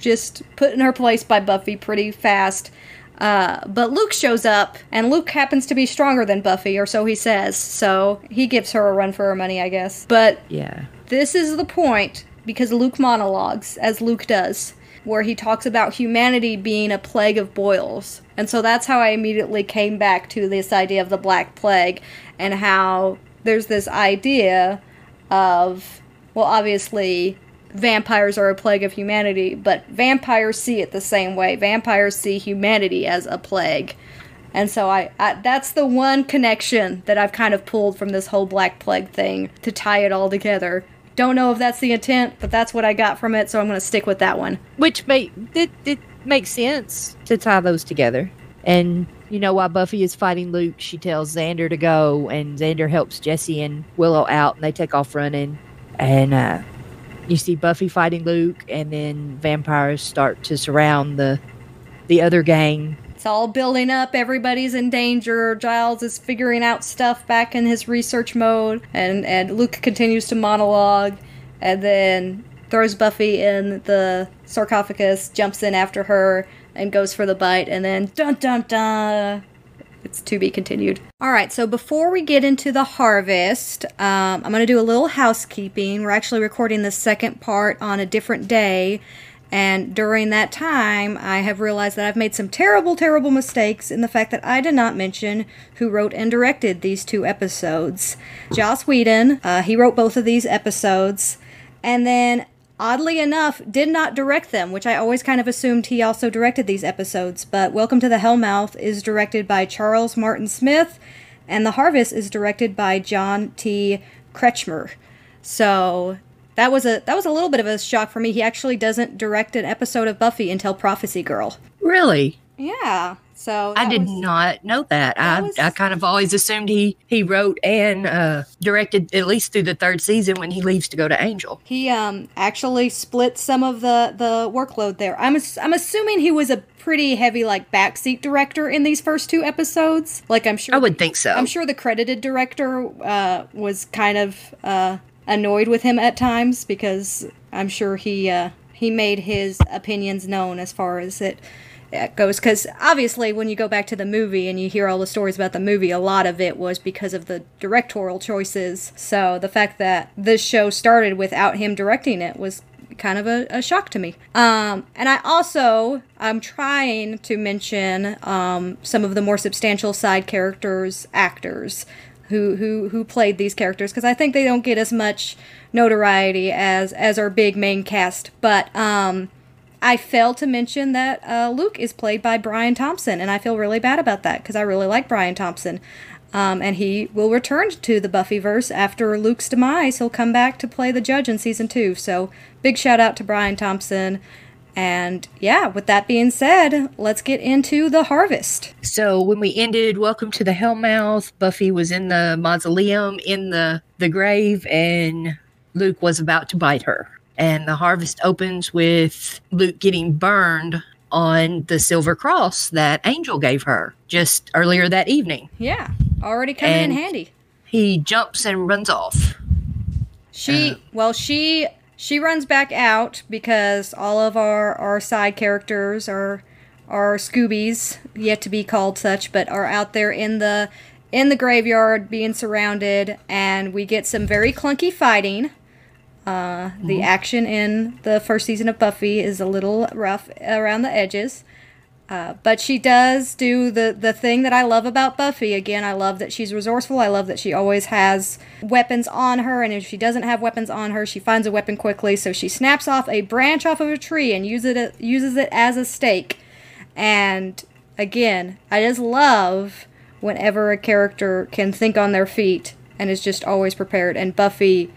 just put in her place by Buffy pretty fast. Uh, but Luke shows up, and Luke happens to be stronger than Buffy, or so he says. So he gives her a run for her money, I guess. But Yeah, this is the point because Luke monologues, as Luke does, where he talks about humanity being a plague of boils. And so that's how I immediately came back to this idea of the Black Plague and how there's this idea of, well, obviously, vampires are a plague of humanity, but vampires see it the same way. Vampires see humanity as a plague. And so I, I that's the one connection that I've kind of pulled from this whole Black Plague thing to tie it all together. Don't know if that's the intent, but that's what I got from it, so I'm going to stick with that one. which make it, it makes sense to tie those together. And you know, while Buffy is fighting Luke, she tells Xander to go, and Xander helps Jesse and Willow out, and they take off running. And uh, you see Buffy fighting Luke, and then vampires start to surround the the other gang. It's all building up, everybody's in danger. Giles is figuring out stuff back in his research mode, and, and Luke continues to monologue, and then throws Buffy in the sarcophagus, jumps in after her, and goes for the bite, and then dun dun dun. It's to be continued. All right, so before we get into the harvest, um, I'm going to do a little housekeeping. We're actually recording the second part on a different day. And during that time, I have realized that I've made some terrible, terrible mistakes in the fact that I did not mention who wrote and directed these two episodes. Joss Whedon, uh, he wrote both of these episodes. And then, oddly enough, did not direct them, which I always kind of assumed he also directed these episodes. But Welcome to the Hellmouth is directed by Charles Martin Smith, and The Harvest is directed by John T. Kretchmer. So that was a that was a little bit of a shock for me. He actually doesn't direct an episode of Buffy until Prophecy Girl. Really, Yeah. So I did was- not know that. I, was- I kind of always assumed he he wrote and uh, directed at least through the third season when he leaves to go to Angel. He um actually split some of the the workload there. I'm ass- I'm assuming he was a pretty heavy like backseat director in these first two episodes. Like I'm sure I would think so. I'm sure the credited director uh, was kind of uh, annoyed with him at times because I'm sure he uh, he made his opinions known as far as it goes. Because obviously, when you go back to the movie and you hear all the stories about the movie, a lot of it was because of the directorial choices. So the fact that this show started without him directing it was kind of a, a shock to me. Um, and I also I'm trying to mention um, some of the more substantial side characters, actors who who who played these characters because I think they don't get as much notoriety as as our big main cast. But um, I failed to mention that uh, Luke is played by Brian Thompson, and I feel really bad about that because I really like Brian Thompson. Um, and he will return to the Buffyverse after Luke's demise. He'll come back to play the judge in season two. So, big shout out to Brian Thompson. And yeah, with that being said, let's get into the harvest. So when we ended Welcome to the Hellmouth, Buffy was in the mausoleum in the, the grave, and Luke was about to bite her. And the harvest opens with Luke getting burned on the silver cross that Angel gave her just earlier that evening. Yeah, already coming in handy. He jumps and runs off. She Uh, well she she runs back out because all of our our side characters are are Scoobies yet to be called such, but are out there in the in the graveyard being surrounded, and we get some very clunky fighting. Uh, the action in the first season of Buffy is a little rough around the edges. Uh, but she does do the, the thing that I love about Buffy. Again, I love that she's resourceful. I love that she always has weapons on her, and if she doesn't have weapons on her, she finds a weapon quickly. So she snaps off a branch off of a tree and uses it uses it as a stake. And again, I just love whenever a character can think on their feet and is just always prepared. And Buffy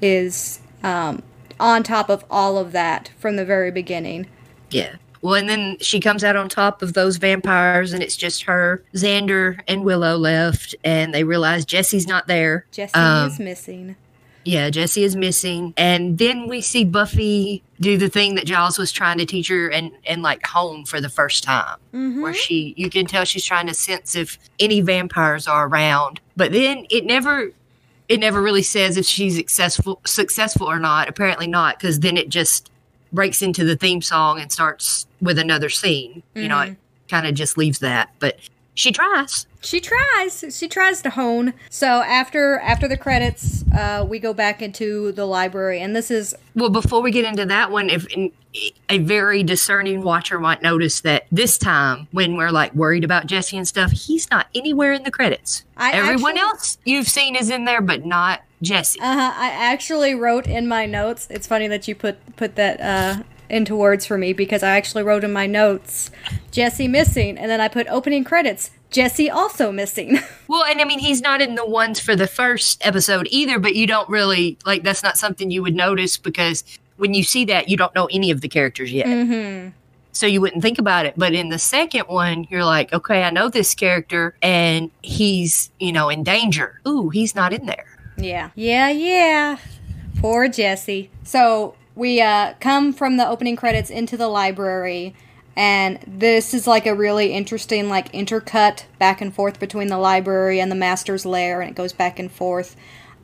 is um, on top of all of that from the very beginning. Yeah. Well, and then she comes out on top of those vampires, and it's just her, Xander, and Willow left, and they realize Jesse's not there. Jesse Um, is missing. Yeah, Jesse is missing. And then we see Buffy do the thing that Giles was trying to teach her and, and like home for the first time. Mm-hmm. Where she you can tell she's trying to sense if any vampires are around. But then it never it never really says if she's successful successful or not. Apparently not, because then it just breaks into the theme song and starts with another scene. You know, it mm-hmm. kind of just leaves that. But she tries. She tries. She tries to hone. So after after the credits, uh, we go back into the library, and this is Well, before we get into that one, if a very discerning watcher might notice that this time, when we're like worried about Jesse and stuff, he's not anywhere in the credits. I Everyone actually- else you've seen is in there, but not Jesse. uh-huh, I actually wrote in my notes. It's funny that you put put that uh, into words for me because I actually wrote in my notes Jesse missing, and then I put opening credits Jesse also missing. <laughs> well, and I mean, he's not in the ones for the first episode either, but you don't really like that's not something you would notice because when you see that, you don't know any of the characters yet. mm-hmm. so you wouldn't think about it. But in the second one, you're like, okay, I know this character and he's, you know, in danger. Ooh, he's not in there. Yeah. Yeah, yeah. Poor Jesse. So we uh, come from the opening credits into the library, and this is like a really interesting, like, intercut back and forth between the library and the master's lair, and it goes back and forth.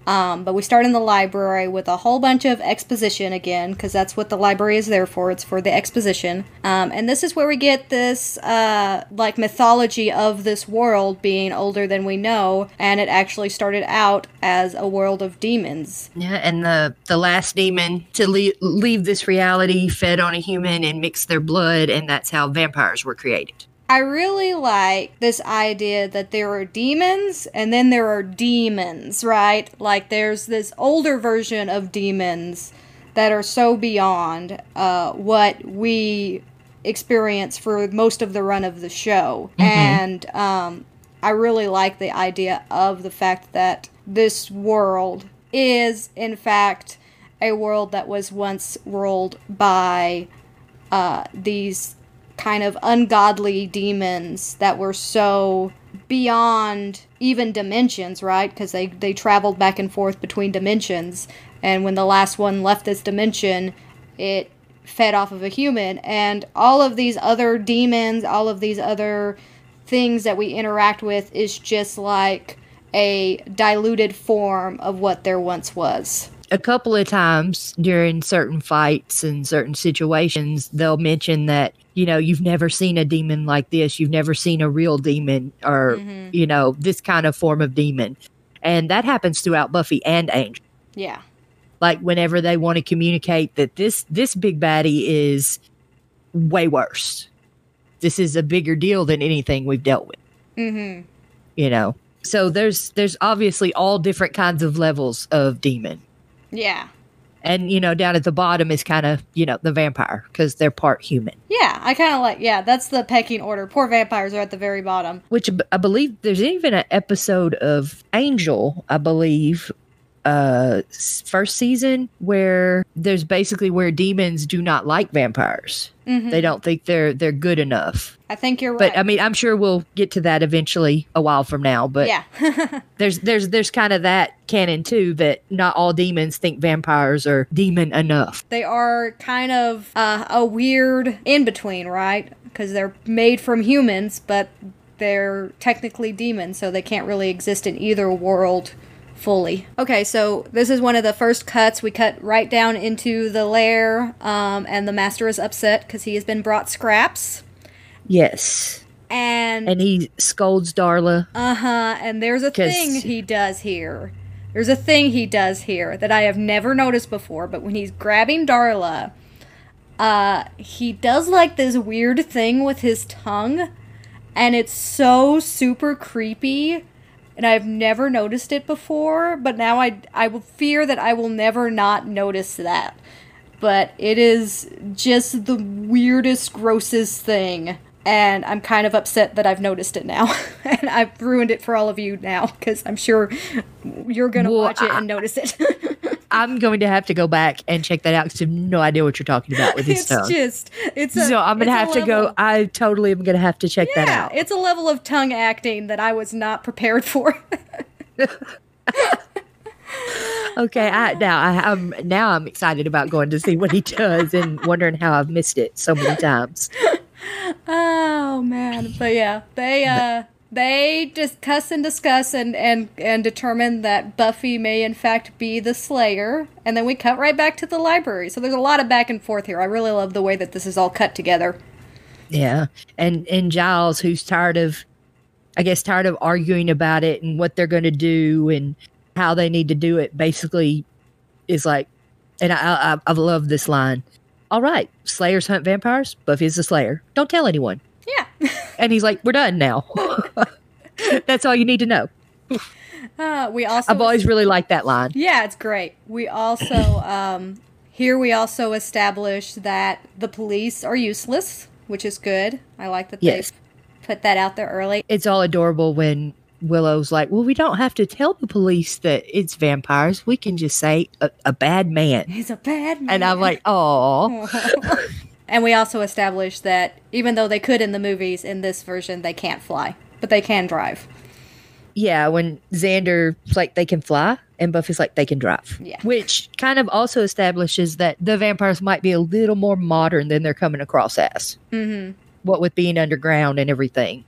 Um, but we start in the library with a whole bunch of exposition again, because that's what the library is there for. It's for the exposition. Um, and this is where we get this, uh, like, mythology of this world being older than we know. And it actually started out as a world of demons. Yeah, and the the last demon to leave, leave this reality fed on a human and mixed their blood, and that's how vampires were created. I really like this idea that there are demons and then there are demons, right? Like there's this older version of demons that are so beyond uh, what we experience for most of the run of the show. And um, I really like the idea of the fact that this world is, in fact, a world that was once ruled by uh, these kind of ungodly demons that were so beyond even dimensions, right? Because they, they traveled back and forth between dimensions. And when the last one left this dimension, it fed off of a human. And all of these other demons, all of these other things that we interact with is just like a diluted form of what there once was. A couple of times during certain fights and certain situations, they'll mention that, you know, you've never seen a demon like this. You've never seen a real demon or, you know, this kind of form of demon. And that happens throughout Buffy and Angel. Yeah. Like whenever they want to communicate that this this big baddie is way worse. This is a bigger deal than anything we've dealt with. Mm-hmm. You know. So there's there's obviously all different kinds of levels of demon. Yeah. And you know, down at the bottom is kind of, you know, the vampire because they're part human. Yeah, I kind of like, yeah, that's the pecking order. Poor vampires are at the very bottom. which I believe there's even an episode of Angel, I believe, uh first season where there's basically where demons do not like vampires. Mhm. They don't think they're they're good enough. I think you're right. But I mean, I'm sure we'll get to that eventually a while from now, but yeah. <laughs> there's there's there's kind of that canon too that not all demons think vampires are demon enough. they are kind of uh, a weird in between, right? Because they're made from humans, but they're technically demons, so they can't really exist in either world fully. Okay, so this is one of the first cuts. We cut right down into the lair, um, and the master is upset because he has been brought scraps. Yes. And, And he scolds Darla. uh huh, and there's a thing he does here. There's a thing he does here that I have never noticed before, but when he's grabbing Darla, uh, he does like this weird thing with his tongue, and it's so super creepy. And I've never noticed it before, but now I I will fear that I will never not notice that. But it is just the weirdest, grossest thing. And I'm kind of upset that I've noticed it now. <laughs> and I've ruined it for all of you now because I'm sure you're going to Well, watch it I- and notice it. <laughs> I'm going to have to go back and check that out because I have no idea what you're talking about with his <laughs> it's tongue. just, it's a, so I'm gonna have to go. level- I totally am gonna have to check that out. it's a level of tongue acting that I was not prepared for. Okay, I, now I, I'm now I'm excited about going to see what he does and wondering how I've missed it so many times. Oh man, but yeah, they uh they discuss and discuss and and and determine that Buffy may in fact be the Slayer, and then we cut right back to the library. So there's a lot of back and forth here. I really love the way that this is all cut together. Yeah, and and Giles, who's tired of, I guess, tired of arguing about it and what they're going to do and how they need to do it. Basically, is like, and I I, I love this line. All right, Slayers hunt vampires. Buffy's the Slayer. Don't tell anyone. Yeah. <laughs> And he's like, we're done now. <laughs> That's all you need to know. Uh, we also I've always really liked that line. Yeah, it's great. We also <coughs> um here we also establish that the police are useless, which is good. I like that Yes. they put that out there early. It's all adorable when Willow's like, well, we don't have to tell the police that it's vampires. We can just say a, a bad man. He's a bad man. And I'm like, oh, <laughs> And we also established that even though they could in the movies, in this version they can't fly, but they can drive. yeah. When Xander's like, they can fly, and Buffy's like, they can drive. Yeah. Which kind of also establishes that the vampires might be a little more modern than they're coming across as. Mm-hmm. What with being underground and everything.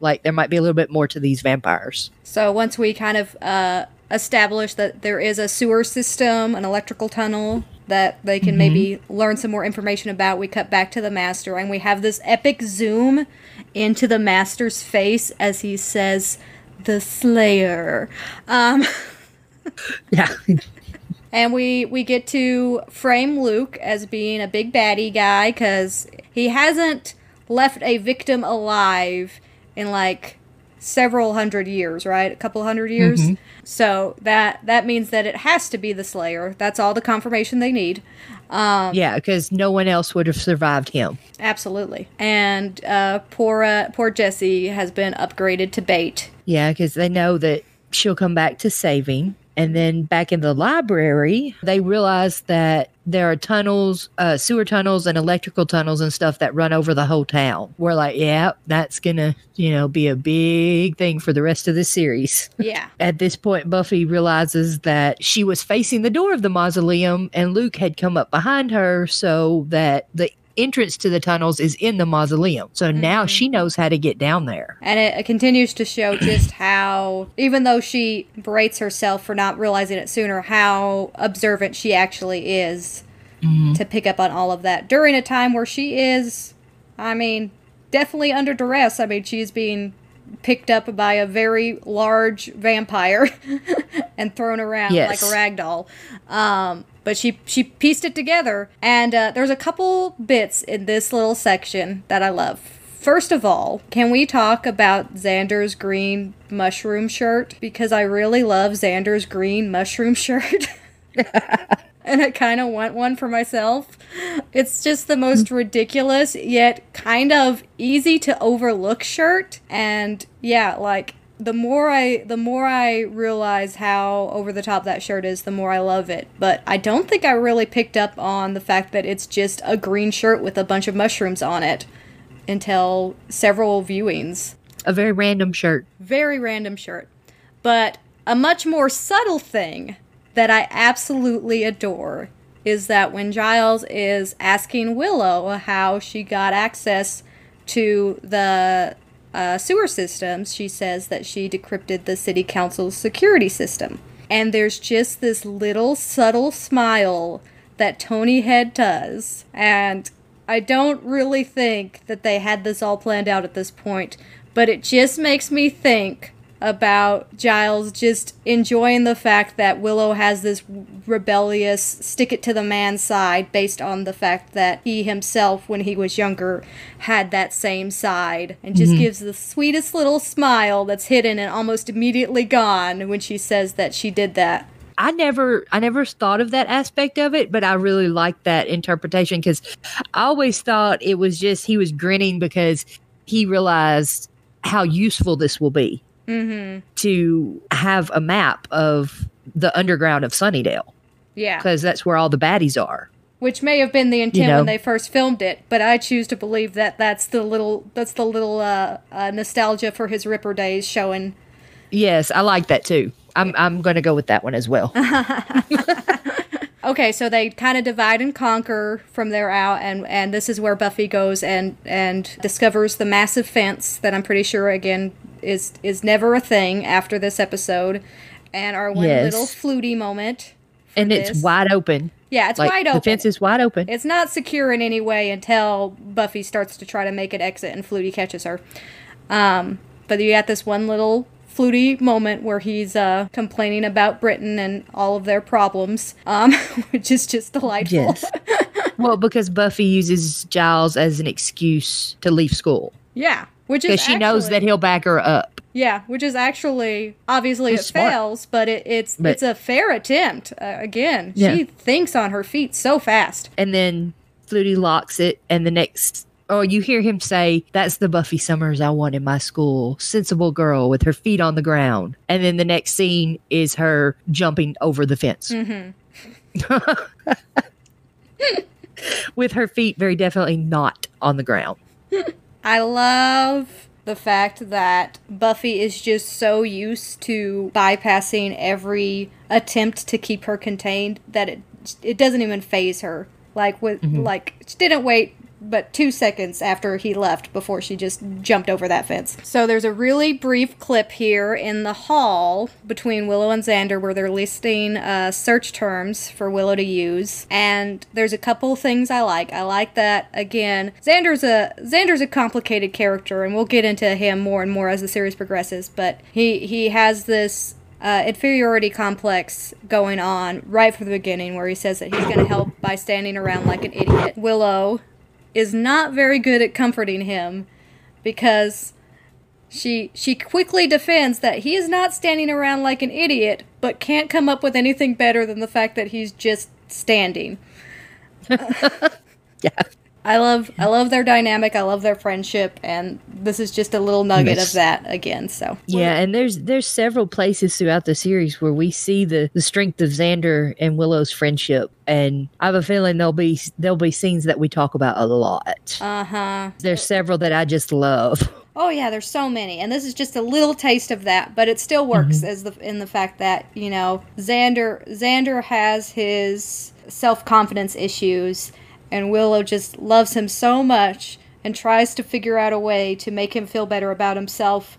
Like, there might be a little bit more to these vampires. So once we kind of uh, establish that there is a sewer system, an electrical tunnel that they can maybe learn some more information about, we cut back to the master and we have this epic zoom into the master's face as he says, "The Slayer." Um, <laughs> Yeah. and we we get to frame Luke as being a big baddie guy because he hasn't left a victim alive in like several hundred years, right? A couple hundred years. Mhm. So that that means that it has to be the Slayer. That's all the confirmation they need. Um, yeah. Because no one else would have survived him. Absolutely. And uh, poor uh, poor Jesse has been upgraded to bait. Yeah, because they know that she'll come back to saving. And then back in the library, they realize that there are tunnels, uh, sewer tunnels, and electrical tunnels and stuff that run over the whole town. We're like, yeah, that's gonna, you know, be a big thing for the rest of the series. Yeah. <laughs> At this point, Buffy realizes that she was facing the door of the mausoleum, and Luke had come up behind her, so that the entrance to the tunnels is in the mausoleum. So mm-hmm. now she knows how to get down there. And it, it continues to show just how, even though she berates herself for not realizing it sooner, how observant she actually is mm-hmm. to pick up on all of that during a time where she is, I mean, definitely under duress. I mean, she's being picked up by a very large vampire <laughs> and thrown around Yes. like a rag doll. Um, but she she pieced it together, and uh, there's a couple bits in this little section that I love. First of all, can we talk about Xander's green mushroom shirt? Because I really love Xander's green mushroom shirt. <laughs> and I kind of want one for myself. It's just the most mm. ridiculous yet kind of easy to overlook shirt and yeah, like the more I the more I realize how over the top that shirt is, the more I love it. But I don't think I really picked up on the fact that it's just a green shirt with a bunch of mushrooms on it until several viewings A very random shirt. very random shirt. But a much more subtle thing that I absolutely adore is that when Giles is asking Willow how she got access to the uh, sewer systems, she says that she decrypted the city council's security system. And there's just this little subtle smile that Tony Head does. And I don't really think that they had this all planned out at this point, but it just makes me think about Giles just enjoying the fact that Willow has this rebellious stick it to the man side based on the fact that he himself when he was younger had that same side and just mm-hmm. gives the sweetest little smile that's hidden and almost immediately gone when she says that she did that. I never I never thought of that aspect of it, but I really like that interpretation because I always thought it was just he was grinning because he realized how useful this will be to have a map of the underground of Sunnydale Yeah. because that's where all the baddies are. which may have been the intent know. when they first filmed it, but I choose to believe that that's the little that's the little uh, uh, nostalgia for his Ripper days showing. Yes, I like that too. I'm I'm going to go with that one as well. <laughs> <laughs> Okay, so they kind of divide and conquer from there out, and and this is where Buffy goes and and discovers the massive fence that I'm pretty sure again is is never a thing after this episode, and our one Yes. little Flutie moment. and it's wide open. Yeah, it's like wide open. the fence is wide open. It's not secure in any way until Buffy starts to try to make it exit and Flutie catches her. Um, but you got this one little Flutie moment where he's uh, complaining about Britain and all of their problems, um, <laughs> which is just delightful. Yes. <laughs> well, because Buffy uses Giles as an excuse to leave school yeah, which is because she knows that he'll back her up. Yeah, which is actually obviously it smart. fails, but it, it's But- it's a fair attempt. Uh, again, Yeah. she thinks on her feet so fast. And then Flutie locks it, and the next. Oh, you hear him say, That's the Buffy Summers I want in my school. Sensible girl with her feet on the ground. And then the next scene is her jumping over the fence. <laughs> with her feet very definitely not on the ground. <laughs> I love the fact that Buffy is just so used to bypassing every attempt to keep her contained that it it doesn't even faze her. Like with mm-hmm. like she didn't wait but 2 seconds after he left before she just jumped over that fence. So there's a really brief clip here in the hall between Willow and Xander where they're listing uh, search terms for Willow to use, and there's a couple things I like. I like that again. Xander's a Xander's a complicated character, and we'll get into him more and more as the series progresses. But he he has this uh, inferiority complex going on right from the beginning, where he says that he's going to help by standing around like an idiot. Willow is not very good at comforting him because she she quickly defends that he is not standing around like an idiot, but can't come up with anything better than the fact that he's just standing. <laughs> Yeah. I love I love their dynamic. I love their friendship, and this is just a little nugget of that again. So Yeah, and there's there's several places throughout the series where we see the the strength of Xander and Willow's friendship, and I have a feeling there'll be there'll be scenes that we talk about a lot. uh huh. There's several that I just love. <laughs> Oh yeah, there's so many, and this is just a little taste of that, but it still works as the in the fact that you know Xander Xander has his self confidence issues, and Willow just loves him so much and tries to figure out a way to make him feel better about himself,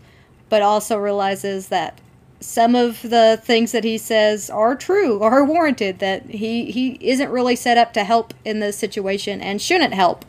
but also realizes that some of the things that he says are true or <laughs> are warranted that he he isn't really set up to help in this situation and shouldn't help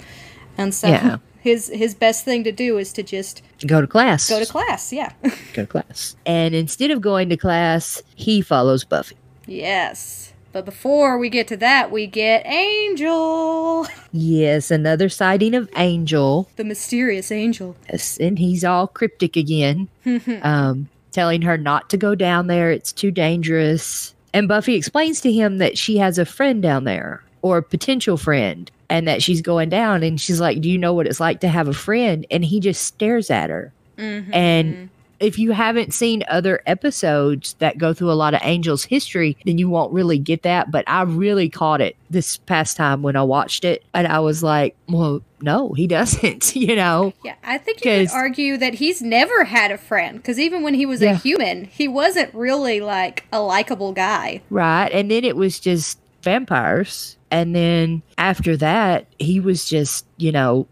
and so Yeah. <laughs> his his best thing to do is to just Go to class. go to class. Yeah. Go to class. And instead of going to class, he follows Buffy. <laughs> yes. But before we get to that, we get Angel, Yes, another sighting of Angel. the mysterious Angel. Yes, and he's all cryptic again, <laughs> um, telling her not to go down there. It's too dangerous. And Buffy explains to him that she has a friend down there, or a potential friend, and that she's going down. And she's like, Do you know what it's like to have a friend? And he just stares at her. Mm-hmm. And if you haven't seen other episodes that go through a lot of Angel's history, then you won't really get that. But I really caught it this past time when I watched it. And I was like, well, no, he <laughs> doesn't, <laughs> you know? Yeah, I think you could argue that he's never had a friend because even when he was Yeah. a human, he wasn't really like a likable guy. Right. And then it was just vampires. And then after that, he was just, you know,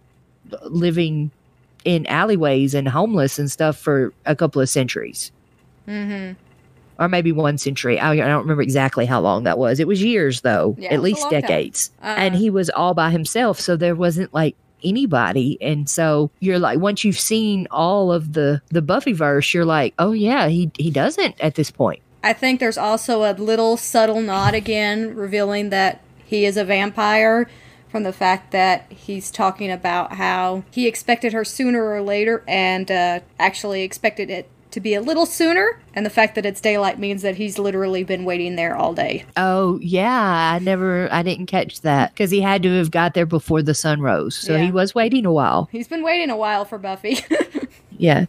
living in alleyways and homeless and stuff for a couple of centuries. Mm-hmm. Or maybe one century. I, I don't remember exactly how long that was. It was years, though, Yeah, at least decades. Uh, and he was all by himself. So there wasn't like anybody. And so you're like, once you've seen all of the, the Buffyverse, you're like, oh, yeah, he, he doesn't at this point. I think there's also a little subtle nod again, revealing that he is a vampire from the fact that he's talking about how he expected her sooner or later and uh, actually expected it to be a little sooner. And the fact that it's daylight means that he's literally been waiting there all day. Oh yeah, I never, I didn't catch that because he had to have got there before the sun rose, so Yeah. he was waiting a while. He's been waiting a while for Buffy. <laughs> Yeah,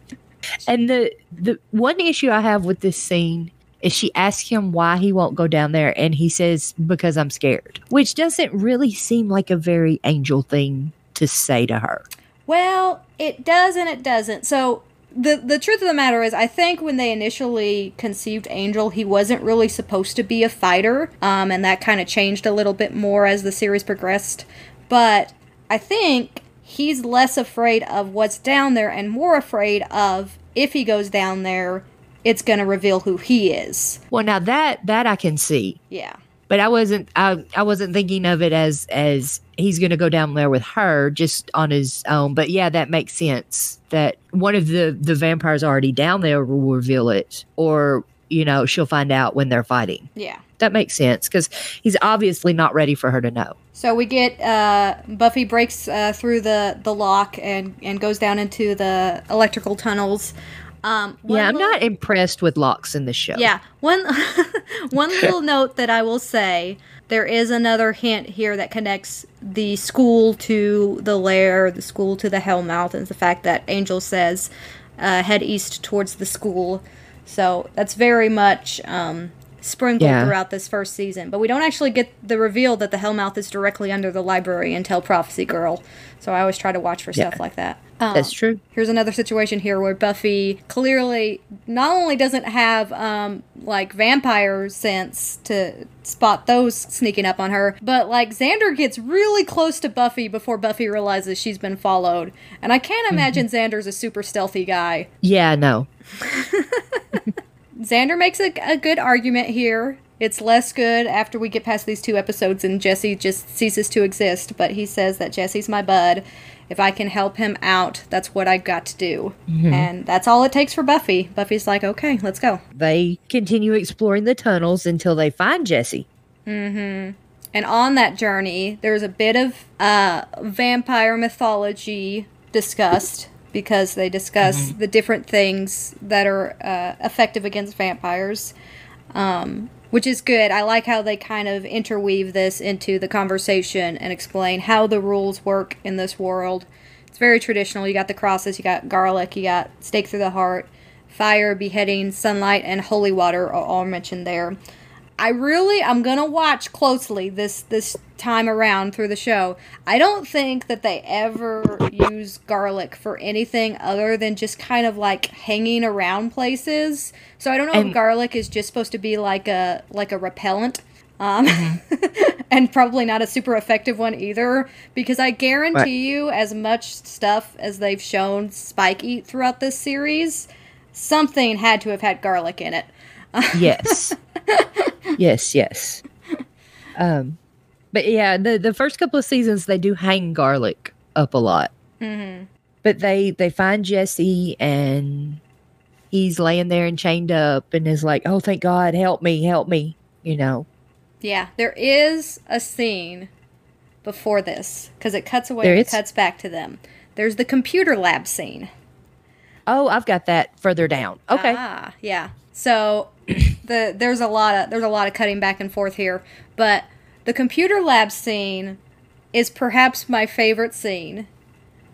and the the one issue I have with this scene is she asks him why he won't go down there, and he says because I'm scared, which doesn't really seem like a very angel thing to say to her. Well, it does and it doesn't. So the the truth of the matter is, I think when they initially conceived Angel, he wasn't really supposed to be a fighter, um, and that kind of changed a little bit more as the series progressed. But I think he's less afraid of what's down there and more afraid of if he goes down there, it's going to reveal who he is. Well, now that that I can see, Yeah. but I wasn't I, I wasn't thinking of it as as he's going to go down there with her just on his own. But yeah, that makes sense. That one of the the vampires already down there will reveal it, or you know she'll find out when they're fighting. Yeah. That makes sense because he's obviously not ready for her to know. So we get uh, Buffy breaks uh, through the, the lock and, and goes down into the electrical tunnels. Um, yeah, I'm little- not impressed with locks in the show. Yeah, one <laughs> one little <laughs> note that I will say: there is another hint here that connects the school to the lair, the school to the Hellmouth, and it's the fact that Angel says uh, head east towards the school. So that's very much um, sprinkled Yeah. throughout this first season. But we don't actually get the reveal that the Hellmouth is directly under the library until Prophecy Girl. So I always try to watch for stuff like that. Um, that's true. here's another situation here where Buffy clearly not only doesn't have um like vampire sense to spot those sneaking up on her, but like Xander gets really close to Buffy before Buffy realizes she's been followed. And I can't imagine Xander's a super stealthy guy. Yeah, no. <laughs> Xander makes a, a good argument here. It's less good after we get past these two episodes and Jesse just ceases to exist, but he says that Jesse's my bud. If I can help him out, that's what I've got to do. And that's all it takes for Buffy. Buffy's like, okay, let's go. They continue exploring the tunnels until they find Jesse. Mm hmm. And on that journey, there's a bit of uh, vampire mythology discussed because they discuss the different things that are uh, effective against vampires, um, which is good. I like how they kind of interweave this into the conversation and explain how the rules work in this world. It's very traditional. You got the crosses, you got garlic, you got stake through the heart, fire, beheading, sunlight, and holy water are all mentioned there. I really I'm gonna watch closely this this time around through the show. I don't think that they ever use garlic for anything other than just kind of like hanging around places. So I don't know if garlic is just supposed to be like a like a repellent. Um, <laughs> and probably not a super effective one either because I guarantee Right. you as much stuff as they've shown Spike eat throughout this series, something had to have had garlic in it. Yes. yes, yes. Um but yeah, the the first couple of seasons they do hang garlic up a lot. Mm-hmm. But they they find Jesse and he's laying there and chained up and is like, "Oh, thank God, help me, help me," you know. Yeah, there is a scene before this because it cuts away There and is? cuts back to them. There's the computer lab scene. Oh, I've got that further down. Okay. Ah, yeah. So the there's a lot of there's a lot of cutting back and forth here, but the computer lab scene is perhaps my favorite scene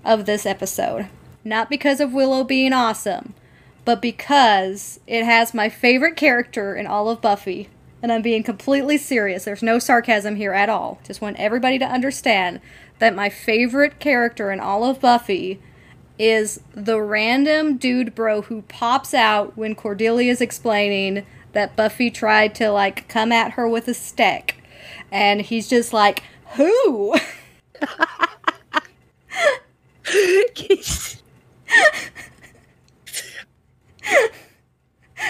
of this episode. Not because of Willow being awesome, but because it has my favorite character in all of Buffy. And I'm being completely serious. There's no sarcasm here at all. Just want everybody to understand that my favorite character in all of Buffy is the random dude bro who pops out when Cordelia's explaining that Buffy tried to like come at her with a stick. And he's just like, "Who?"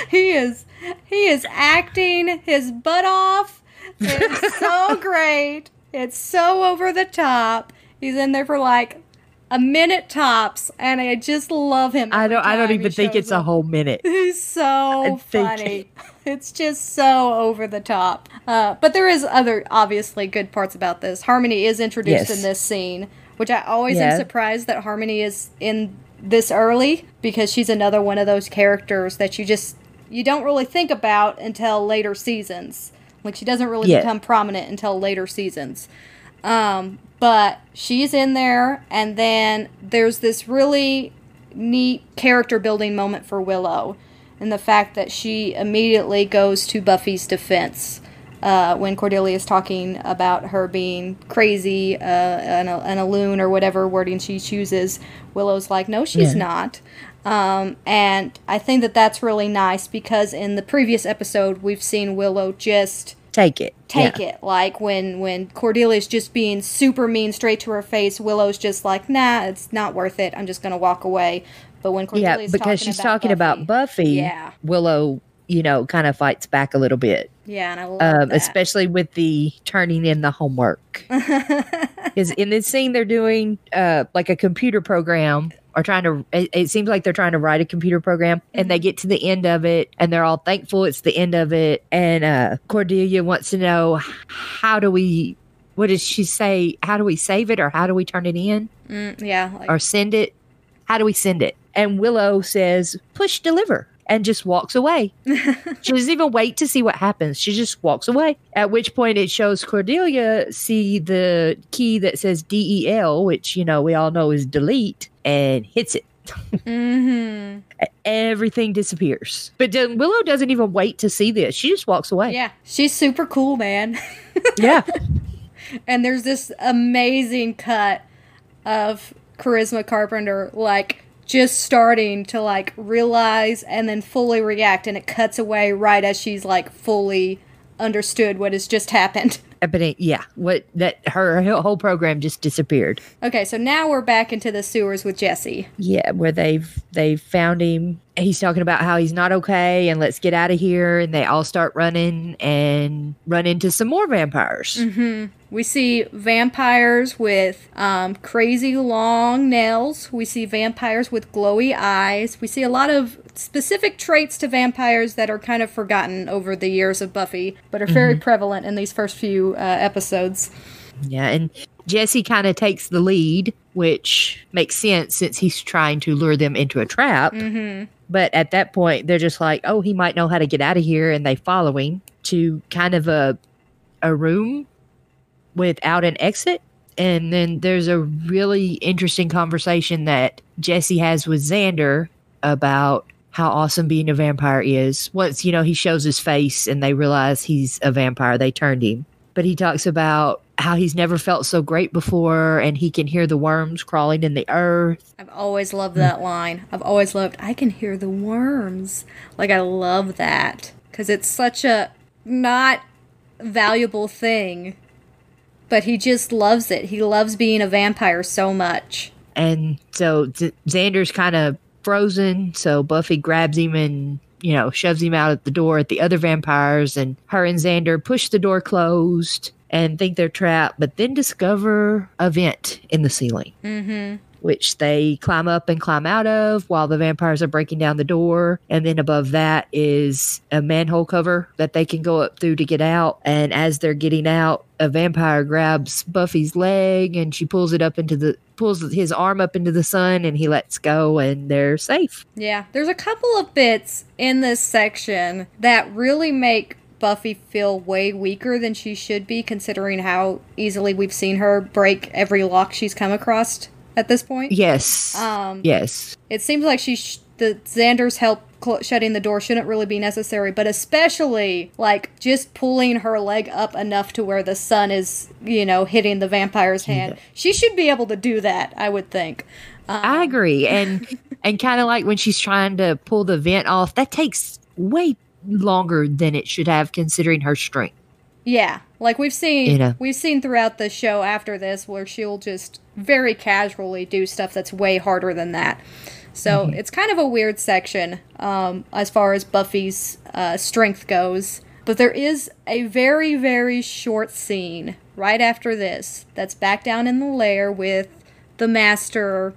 he is he is acting his butt off. It's so <laughs> great. It's so over the top. He's in there for like a minute tops, and I just love him. I don't I don't even think it's a whole minute. <laughs> He's so funny. <laughs> It's just so over the top. Uh, but there is other obviously good parts about this. Harmony is introduced Yes. in this scene, which I always Yeah. am surprised that Harmony is in this early because she's another one of those characters that you just you don't really think about until later seasons. Like she doesn't really Yeah. become prominent until later seasons. Um, but she's in there, and then there's this really neat character building moment for Willow, and the fact that she immediately goes to Buffy's defense uh, when Cordelia is talking about her being crazy uh, and, a, and a loon or whatever wording she chooses. Willow's like, no, she's Yeah. not. Um, and I think that that's really nice because in the previous episode, we've seen Willow just Take it. take Yeah. it. Like when when Cordelia's just being super mean straight to her face, Willow's just like, nah, it's not worth it. I'm just gonna walk away. But when Yeah, because talking she's about talking about Buffy. Yeah. Willow, you know, kind of fights back a little bit. yeah, and I love Um, especially with the turning in the homework. <laughs> Because in this scene, they're doing uh, like a computer program or trying to, it, it seems like they're trying to write a computer program and Mm-hmm. they get to the end of it and they're all thankful it's the end of it. And uh, Cordelia wants to know how do we, what does she say? How do we save it or how do we turn it in Mm, yeah, like, or send it? How do we send it? And Willow says, push deliver and just walks away. <laughs> she doesn't even wait to see what happens. She just walks away. At which point it shows Cordelia see the key that says DEL, which, you know, we all know is delete, and hits it. hmm <laughs> Everything disappears. But then Willow doesn't even wait to see this. She just walks away. yeah, she's super cool, man. <laughs> Yeah. and there's this amazing cut of Charisma Carpenter, like just starting to like realize and then fully react, and it cuts away right as she's like fully understood what has just happened. <laughs> But it- yeah, what that her whole program just disappeared. Okay, so now we're back into the sewers with Jesse. Yeah, where they've they've found him. He's talking about how he's not okay and let's get out of here. And they all start running and run into some more vampires. hmm We see vampires with um, crazy long nails. We see vampires with glowy eyes. We see a lot of specific traits to vampires that are kind of forgotten over the years of Buffy, but are very prevalent in these first few uh, episodes. Yeah, and Jesse kind of takes the lead, which makes sense since he's trying to lure them into a trap. hmm But at that point, they're just like, "Oh, he might know how to get out of here," and they follow him to kind of a a room without an exit. And then there's a really interesting conversation that Jesse has with Xander about how awesome being a vampire is. Once, you know, he shows his face and they realize he's a vampire, they turned him. But he talks about how he's never felt so great before and he can hear the worms crawling in the earth. I've always loved that line. I've always loved, I can hear the worms. Like, I love that. Because it's such a not valuable thing. But he just loves it. He loves being a vampire so much. And so Xander's kind of frozen. So Buffy grabs him and, you know, shoves him out at the door at the other vampires. And her and Xander push the door closed. and think they're trapped, but then discover a vent in the ceiling. Mm-hmm. which they climb up and climb out of while the vampires are breaking down the door. And then above that is a manhole cover that they can go up through to get out. And as they're getting out, a vampire grabs Buffy's leg and she pulls it up into the pulls his arm up into the sun and he lets go and they're safe. Yeah, there's a couple of bits in this section that really make Buffy feel way weaker than she should be, considering how easily we've seen her break every lock she's come across at this point. Yes. Um, yes. It seems like she sh- the Xander's help cl- shutting the door shouldn't really be necessary, but especially like just pulling her leg up enough to where the sun is, you know, hitting the vampire's hand. She should be able to do that, I would think. Um, I agree. <laughs> And and kind of like when she's trying to pull the vent off, that takes way longer than it should have considering her strength. Yeah, like we've seen, You know. we've seen throughout the show after this, where she'll just very casually do stuff that's way harder than that. So Mm-hmm. it's kind of a weird section um, as far as Buffy's uh, strength goes. But there is a very, very short scene right after this that's back down in the lair with the Master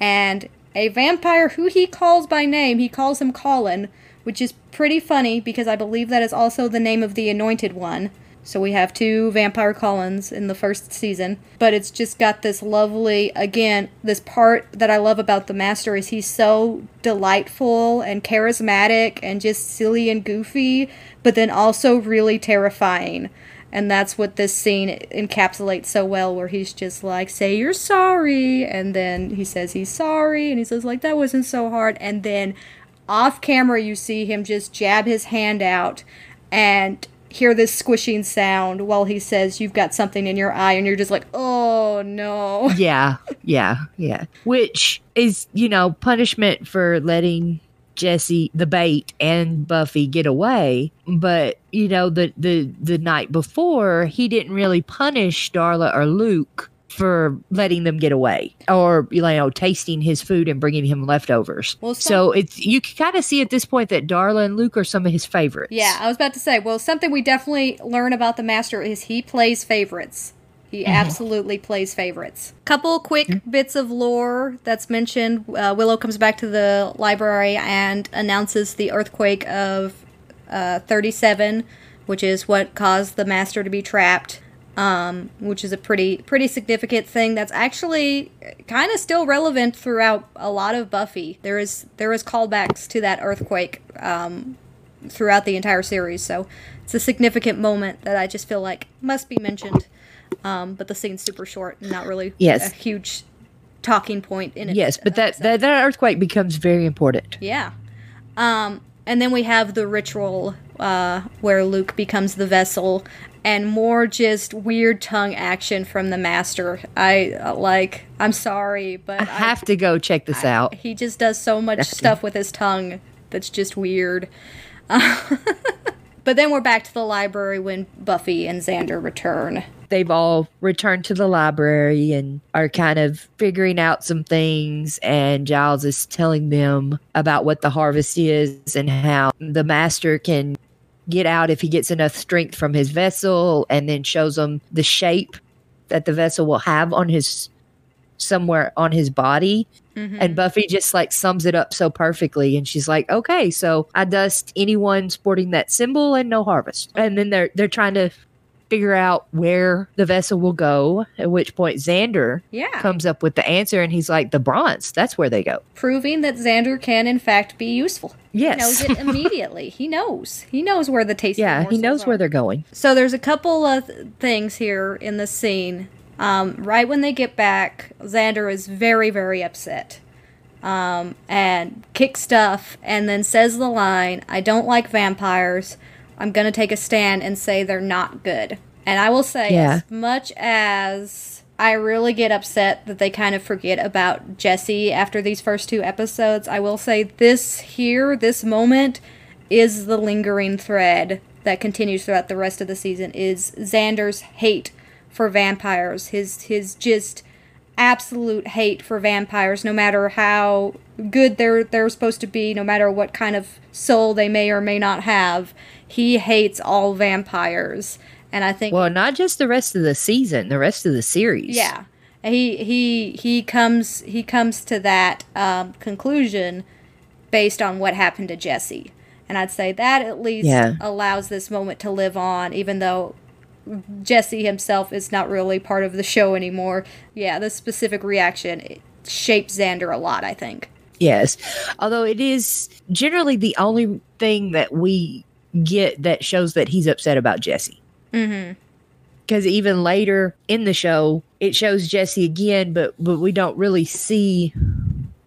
and a vampire who he calls by name. He calls him Colin, which is pretty funny because I believe that is also the name of the Anointed One. So we have two vampire Collins in the first season, but it's just got this lovely again, this part that I love about the master is he's so delightful and charismatic and just silly and goofy, but then also really terrifying. And that's what this scene encapsulates so well where he's just like, "Say you're sorry." And then he says he's sorry and he says like that wasn't so hard and then off camera you see him just jab his hand out and hear this squishing sound while he says you've got something in your eye and you're just like oh no <laughs> yeah, yeah, yeah. Which is, you know, punishment for letting Jesse the bait and Buffy get away. But, you know, the the the night before, he didn't really punish Darla or Luke for letting them get away or you know tasting his food and bringing him leftovers. Well, some- so it's you can kind of see at this point that darla and luke are some of his favorites. Yeah i was about to say well something we definitely learn about the master is he plays favorites. He absolutely plays favorites. Couple quick bits of lore that's mentioned. Uh, willow comes back to the library and announces the earthquake of uh, 37 which is what caused the master to be trapped um, which is a pretty pretty significant thing that's actually kind of still relevant throughout a lot of Buffy. There is there is callbacks to that earthquake um, throughout the entire series, so it's a significant moment that I just feel like must be mentioned. Um, but the scene's super short and not really Yes. a huge talking point in it. yes but that, that that earthquake becomes very important Yeah. Um, and then we have the ritual uh, where Luke becomes the vessel, and more just weird tongue action from the master. I uh, like. I'm sorry, but i have to go check this out he just does so much stuff with his tongue that's just weird. <laughs> but then we're back to the library when Buffy and Xander return. they've all returned to the library and are kind of figuring out some things and Giles is telling them about what the harvest is and how the master can get out if he gets enough strength from his vessel and then shows them the shape that the vessel will have on his somewhere on his body. Mm-hmm. And Buffy just like sums it up so perfectly. And she's like okay so I dust anyone sporting that symbol and no harvest. And then they're they're trying to figure out where the vessel will go at which point Xander Yeah. comes up with the answer and he's like the bronze that's where they go Proving that Xander can, in fact, be useful. Yes. He knows it <laughs> immediately. he knows. He knows where the taste yeah he knows where they're going So there's a couple of th- things here in the scene. Um, right when they get back, Xander is very, very upset. Um, and kicks stuff and then says the line, I don't like vampires. I'm going to take a stand and say they're not good. And I will say, Yeah. as much as I really get upset that they kind of forget about Jesse after these first two episodes, I will say this here, this moment, is the lingering thread that continues throughout the rest of the season is Xander's hate for vampires. His his just absolute hate for vampires no matter how good they're they're supposed to be, no matter what kind of soul they may or may not have. He hates all vampires. And I think Well, not just the rest of the season, the rest of the series. yeah, he he he comes he comes to that um, conclusion based on what happened to Jesse, and I'd say that at least Yeah. allows this moment to live on, even though Jesse himself is not really part of the show anymore. Yeah, this specific reaction it shapes Xander a lot. I think. Yes. Although it is generally the only thing that we get that shows that he's upset about Jesse. Mm-hmm. Because even later in the show, it shows Jesse again, but but we don't really see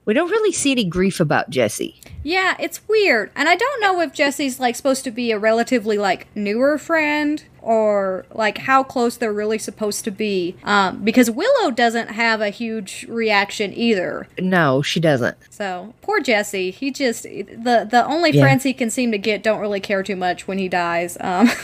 we don't really see any grief about Jesse. Yeah, it's weird. And I don't know if Jesse's like supposed to be a relatively like newer friend or like how close they're really supposed to be. Um, because Willow doesn't have a huge reaction either. No, she doesn't. So poor Jesse. He just the the only Yeah. friends he can seem to get don't really care too much when he dies. Um, <laughs>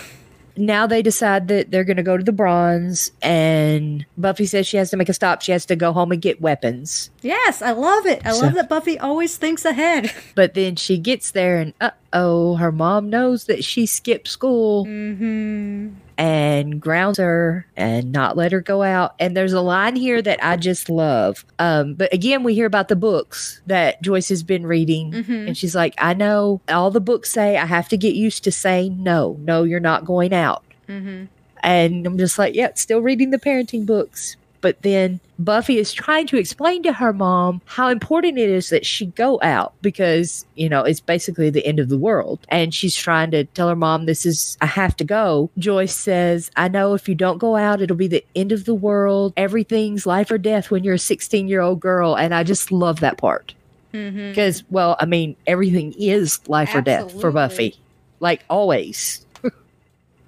Now they decide that they're going to go to the bronze, and Buffy says she has to make a stop. She has to go home and get weapons. yes, I love it. I So- love that Buffy always thinks ahead. <laughs> But then she gets there, and uh oh, her mom knows that she skipped school. mm-hmm. And grounds her and not let her go out. And there's a line here that I just love. Um, but again, we hear about the books that Joyce has been reading. Mhm. And she's like, I know all the books say I have to get used to saying no, no, you're not going out. Mm-hmm. And I'm just like, yeah, still reading the parenting books. But then Buffy is trying to explain to her mom how important it is that she go out because, you know, it's basically the end of the world. And she's trying to tell her mom, this is, I have to go. Joyce says, I know if you don't go out, it'll be the end of the world. Everything's life or death when you're a 16 year old girl. And I just love that part Mm-hmm. because, well, I mean, everything is life or death for Buffy, like always.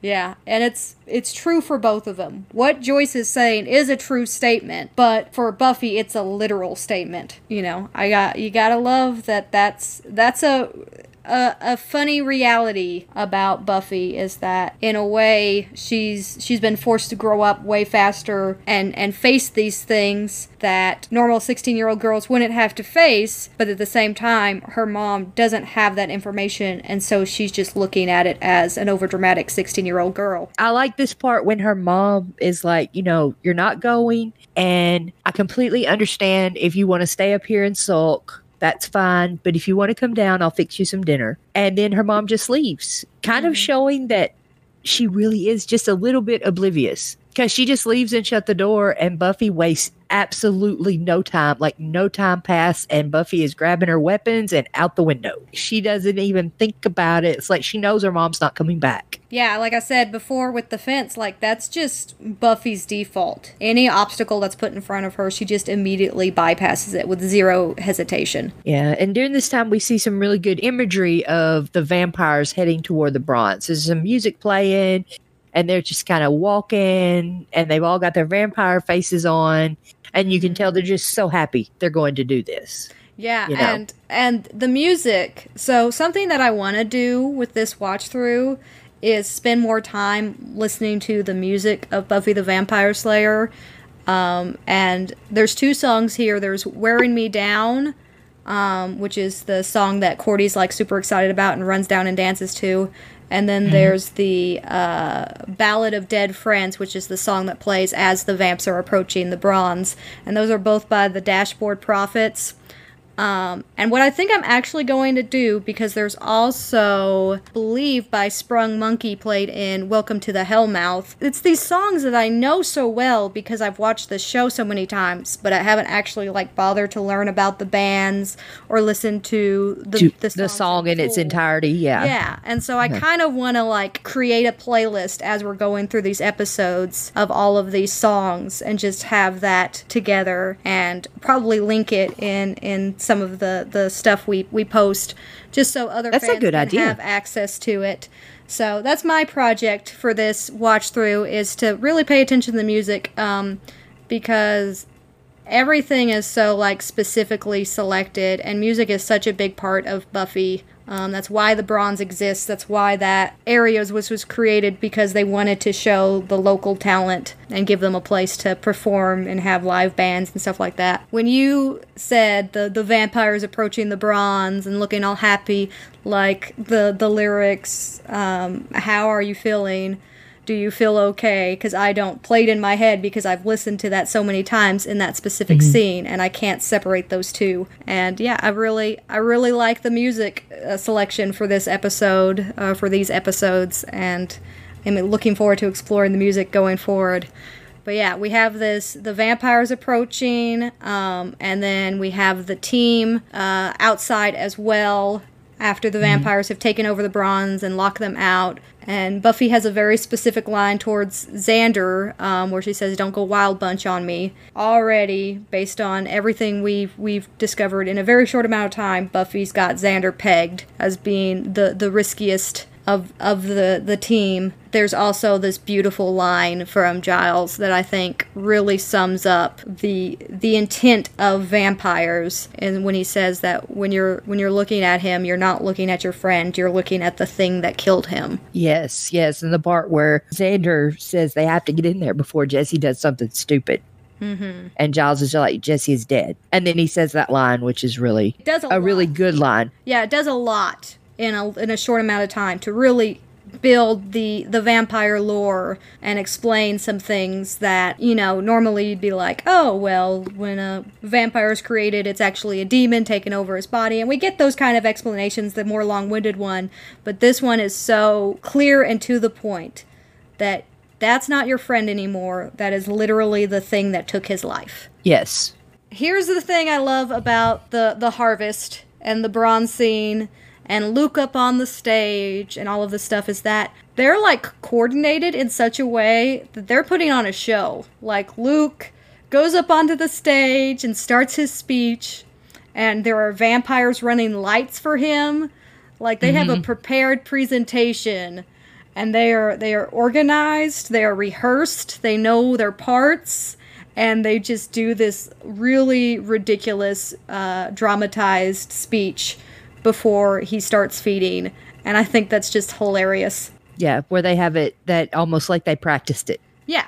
Yeah, and it's it's true for both of them. What Joyce is saying is a true statement, but for Buffy it's a literal statement. You know, I got you got to love that that's that's a a, a funny reality about Buffy is that in a way she's she's been forced to grow up way faster and and face these things that normal 16-year-old girls wouldn't have to face, but at the same time her mom doesn't have that information and so she's just looking at it as an overdramatic 16-year-old girl. I like this part when her mom is like, you know, you're not going. And I completely understand if you want to stay up here and sulk, that's fine. But if you want to come down, I'll fix you some dinner. And then her mom just leaves, kind of Mhm. showing that she really is just a little bit oblivious because she just leaves and shut the door. And Buffy wastes absolutely no time, like no time pass. And Buffy is grabbing her weapons and out the window. She doesn't even think about it. It's like she knows her mom's not coming back. Yeah, like I said before with the fence, like that's just Buffy's default. Any obstacle that's put in front of her, she just immediately bypasses it with zero hesitation. Yeah, and during this time, we see some really good imagery of the vampires heading toward the bronze. There's some music playing, and they're just kind of walking, and they've all got their vampire faces on, and you can tell they're just so happy they're going to do this. Yeah, You know. and and the music. So something that I want to do with this watch through is spend more time listening to the music of Buffy the Vampire Slayer. Um, and there's two songs here. There's "Wearing Me Down," um, which is the song that Cordy's like super excited about and runs down and dances to. And then there's the uh, Ballad of Dead Friends, which is the song that plays as the vamps are approaching the bronze. And those are both by the Dashboard Prophets. Um, and what I think I'm actually going to do, because there's also, I believe, by Sprung Monkey played in Welcome to the Hellmouth. It's these songs that I know so well because I've watched the show so many times, but I haven't actually like bothered to learn about the bands or listen to the To the, the, song in its entirety, yeah. Yeah, and so I kind of want to like create a playlist as we're going through these episodes of all of these songs and just have that together and probably link it in in some of the the stuff we we post just so other That's a fans good can idea. have access to it. So that's my project for this watch through is to really pay attention to the music um, because everything is so like specifically selected and music is such a big part of buffy um, that's why the bronze exists. That's why that areas was was created because they wanted to show the local talent and give them a place to perform and have live bands and stuff like that. When you said the the vampires approaching the bronze and looking all happy like the the lyrics um, how are you feeling do you feel okay? Because I don't played in my head because I've listened to that so many times in that specific scene, and I can't separate those two. And yeah, I really, I really like the music uh, selection for this episode, uh, for these episodes, and I'm looking forward to exploring the music going forward. But yeah, we have this the vampires approaching, um, and then we have the team uh, outside as well after the vampires have taken over the bronze and locked them out. And Buffy has a very specific line towards Xander, um, where she says, "Don't go wild bunch on me." Already, based on everything we've we've discovered in a very short amount of time, Buffy's got Xander pegged as being the the riskiest of of the the team. There's also this beautiful line from Giles that I think really sums up the the intent of vampires and when he says that when you're when you're looking at him, you're not looking at your friend, you're looking at the thing that killed him. Yes, yes. And the part where Xander says they have to get in there before Jesse does something stupid. Mm-hmm. And Giles is like, Jesse is dead. And then he says that line, which is really does a, a really good line. Yeah, it does a lot in a in a short amount of time to really build the the vampire lore and explain some things that you know normally you'd be like oh well when a vampire is created it's actually a demon taking over his body. And we get those kind of explanations the more long-winded one but this one is so clear and to the point that that's not your friend anymore. That is literally the thing that took his life. Yes. here's the thing I love about the the harvest and the bronze scene and Luke up on the stage and all of this stuff is that they're like coordinated in such a way that they're putting on a show. Like Luke goes up onto the stage and starts his speech and there are vampires running lights for him. Like they have a prepared presentation and they are they are organized, they are rehearsed, they know their parts and they just do this really ridiculous uh, dramatized speech before he starts feeding and i think that's just hilarious Yeah. Where they have it that almost like they practiced it. yeah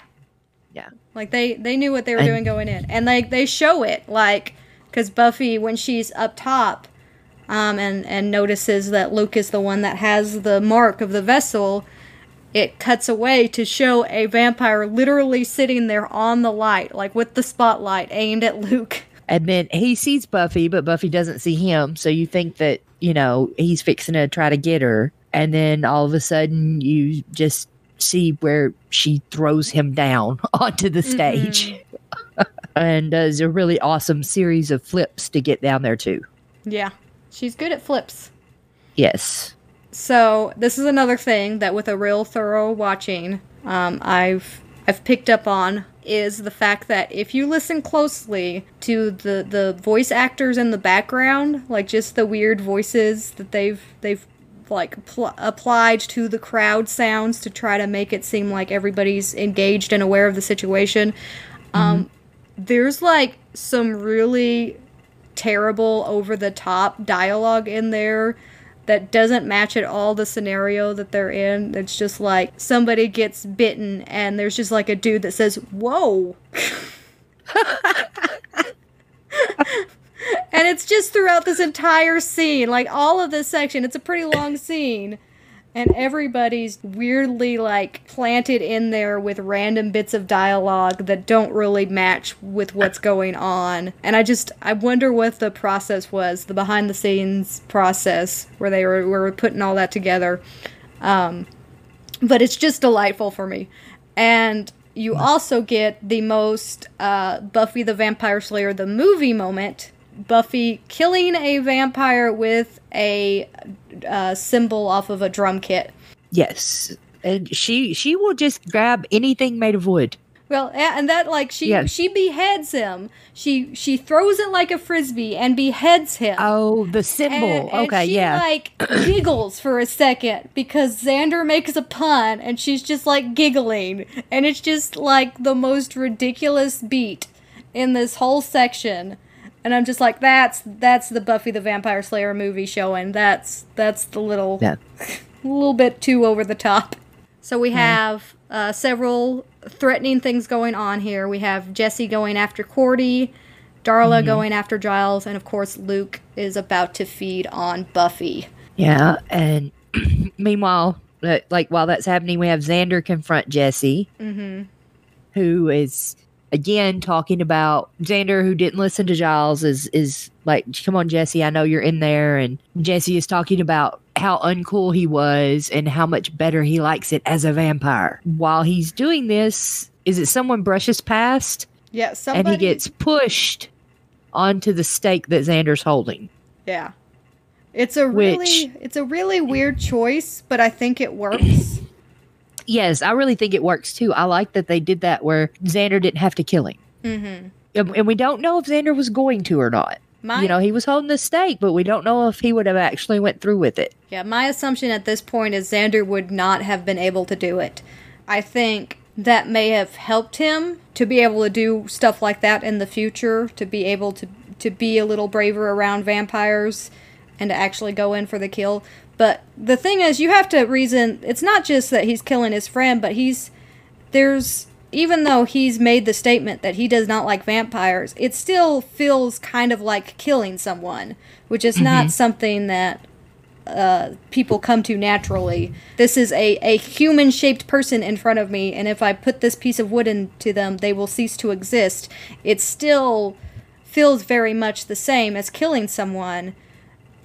Yeah. like they they knew what they were And- doing going in and they they show it like because buffy when she's up top um, and and notices that luke is the one that has the mark of the vessel it cuts away to show a vampire literally sitting there on the light like with the spotlight aimed at luke <laughs> And then he sees Buffy, but Buffy doesn't see him. So you think that, you know, he's fixing to try to get her. And then all of a sudden you just see where she throws him down <laughs> onto the stage. <laughs> and does a really awesome series of flips to get down there, too. yeah she's good at flips Yes. So this is another thing that with a real thorough watching, um, I've I've picked up on is the fact that if you listen closely to the the voice actors in the background, like just the weird voices that they've they've like pl- applied to the crowd sounds to try to make it seem like everybody's engaged and aware of the situation. Um, there's like some really terrible over the top dialogue in there that doesn't match at all the scenario that they're in. It's just like somebody gets bitten and there's just like a dude that says, "Whoa." <laughs> and it's just throughout this entire scene, like all of this section. It's a pretty long scene. And everybody's weirdly like planted in there with random bits of dialogue that don't really match with what's going on. And I just I wonder what the process was, the behind the scenes process where they were were putting all that together. Um, but it's just delightful for me. And you also get the most uh, Buffy the Vampire Slayer the movie moment. Buffy killing a vampire with a uh, cymbal off of a drum kit. Yes. And she she will just grab anything made of wood. Well, and that like she Yes. she beheads him. She she throws it like a frisbee and beheads him. Oh, the cymbal. And, and okay, she, yeah. like <clears throat> giggles for a second because Xander makes a pun and she's just like giggling. And it's just like the most ridiculous beat in this whole section. And I'm just like, that's that's the Buffy the Vampire Slayer movie showing. That's that's the little yeah. <laughs> little bit too over the top. So we have uh, several threatening things going on here. We have Jesse going after Cordy, Darla going after Giles, and of course Luke is about to feed on Buffy. Yeah, and <clears throat> meanwhile, uh, like while that's happening, we have Xander confront Jesse, Mm-hmm. who is again talking about Xander, who didn't listen to Giles, is is like, "Come on, Jesse, I know you're in there." And Jesse is talking about how uncool he was and how much better he likes it as a vampire. While he's doing this, is it someone brushes past Yeah. Somebody. and he gets pushed onto the stake that Xander's holding? Yeah. It's a Which- really it's a really weird choice, but I think it works. Yes, I really think it works too. I like that they did that where Xander didn't have to kill him. mm-hmm. And and we don't know if Xander was going to or not. My you know, he was holding the stake, but we don't know if he would have actually went through with it. yeah, my assumption at this point is Xander would not have been able to do it. I think that may have helped him to be able to do stuff like that in the future, to be able to to be a little braver around vampires and to actually go in for the kill. But the thing is, you have to reason it's not just that he's killing his friend, but he's there's even though he's made the statement that he does not like vampires, it still feels kind of like killing someone, which is not something that uh, people come to naturally. This is a, a human shaped person in front of me, and if I put this piece of wood into them, they will cease to exist. It still feels very much the same as killing someone,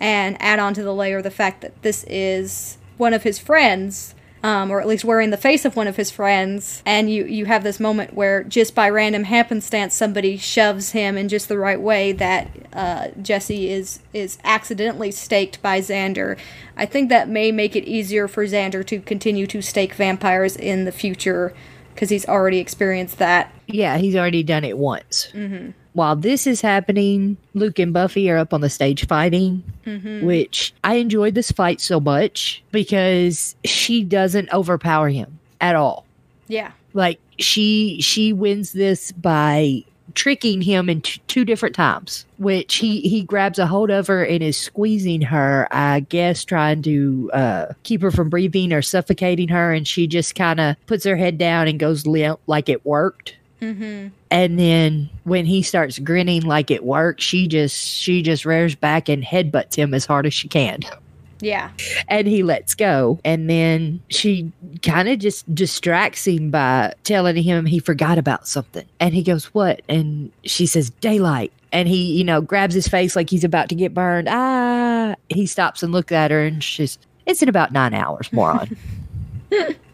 and add on to the layer the fact that this is one of his friends. Um, or at least wearing the face of one of his friends, and you, you have this moment where just by random happenstance somebody shoves him in just the right way that uh, Jesse is is accidentally staked by Xander. I think that may make it easier for Xander to continue to stake vampires in the future because he's already experienced that. Yeah, he's already done it once. Mm-hmm. While this is happening, Luke and Buffy are up on the stage fighting, which I enjoyed this fight so much because she doesn't overpower him at all. Yeah. Like she she wins this by tricking him in t- two different times which he he grabs a hold of her and is squeezing her i guess trying to uh keep her from breathing or suffocating her and she just kind of puts her head down and goes limp like it worked Mm-hmm. and then when he starts grinning like it worked she just she just rears back and headbutts him as hard as she can. Yeah. and he lets go. And then she kind of just distracts him by telling him he forgot about something. And he goes what? And she says daylight. And he you know grabs his face like he's about to get burned. Ah he stops and looks at her and she's it's in about nine hours moron <laughs>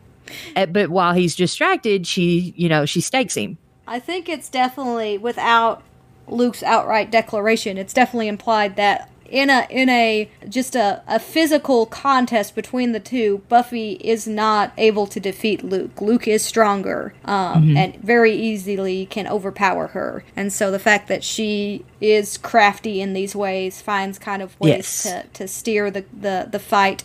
but while he's distracted she you know she stakes him I think it's definitely without Luke's outright declaration, it's definitely implied that in a in a just a, a physical contest between the two, Buffy is not able to defeat Luke. Luke is stronger um, and very easily can overpower her. And so the fact that she is crafty in these ways finds kind of ways Yes. to, to steer the, the, the fight.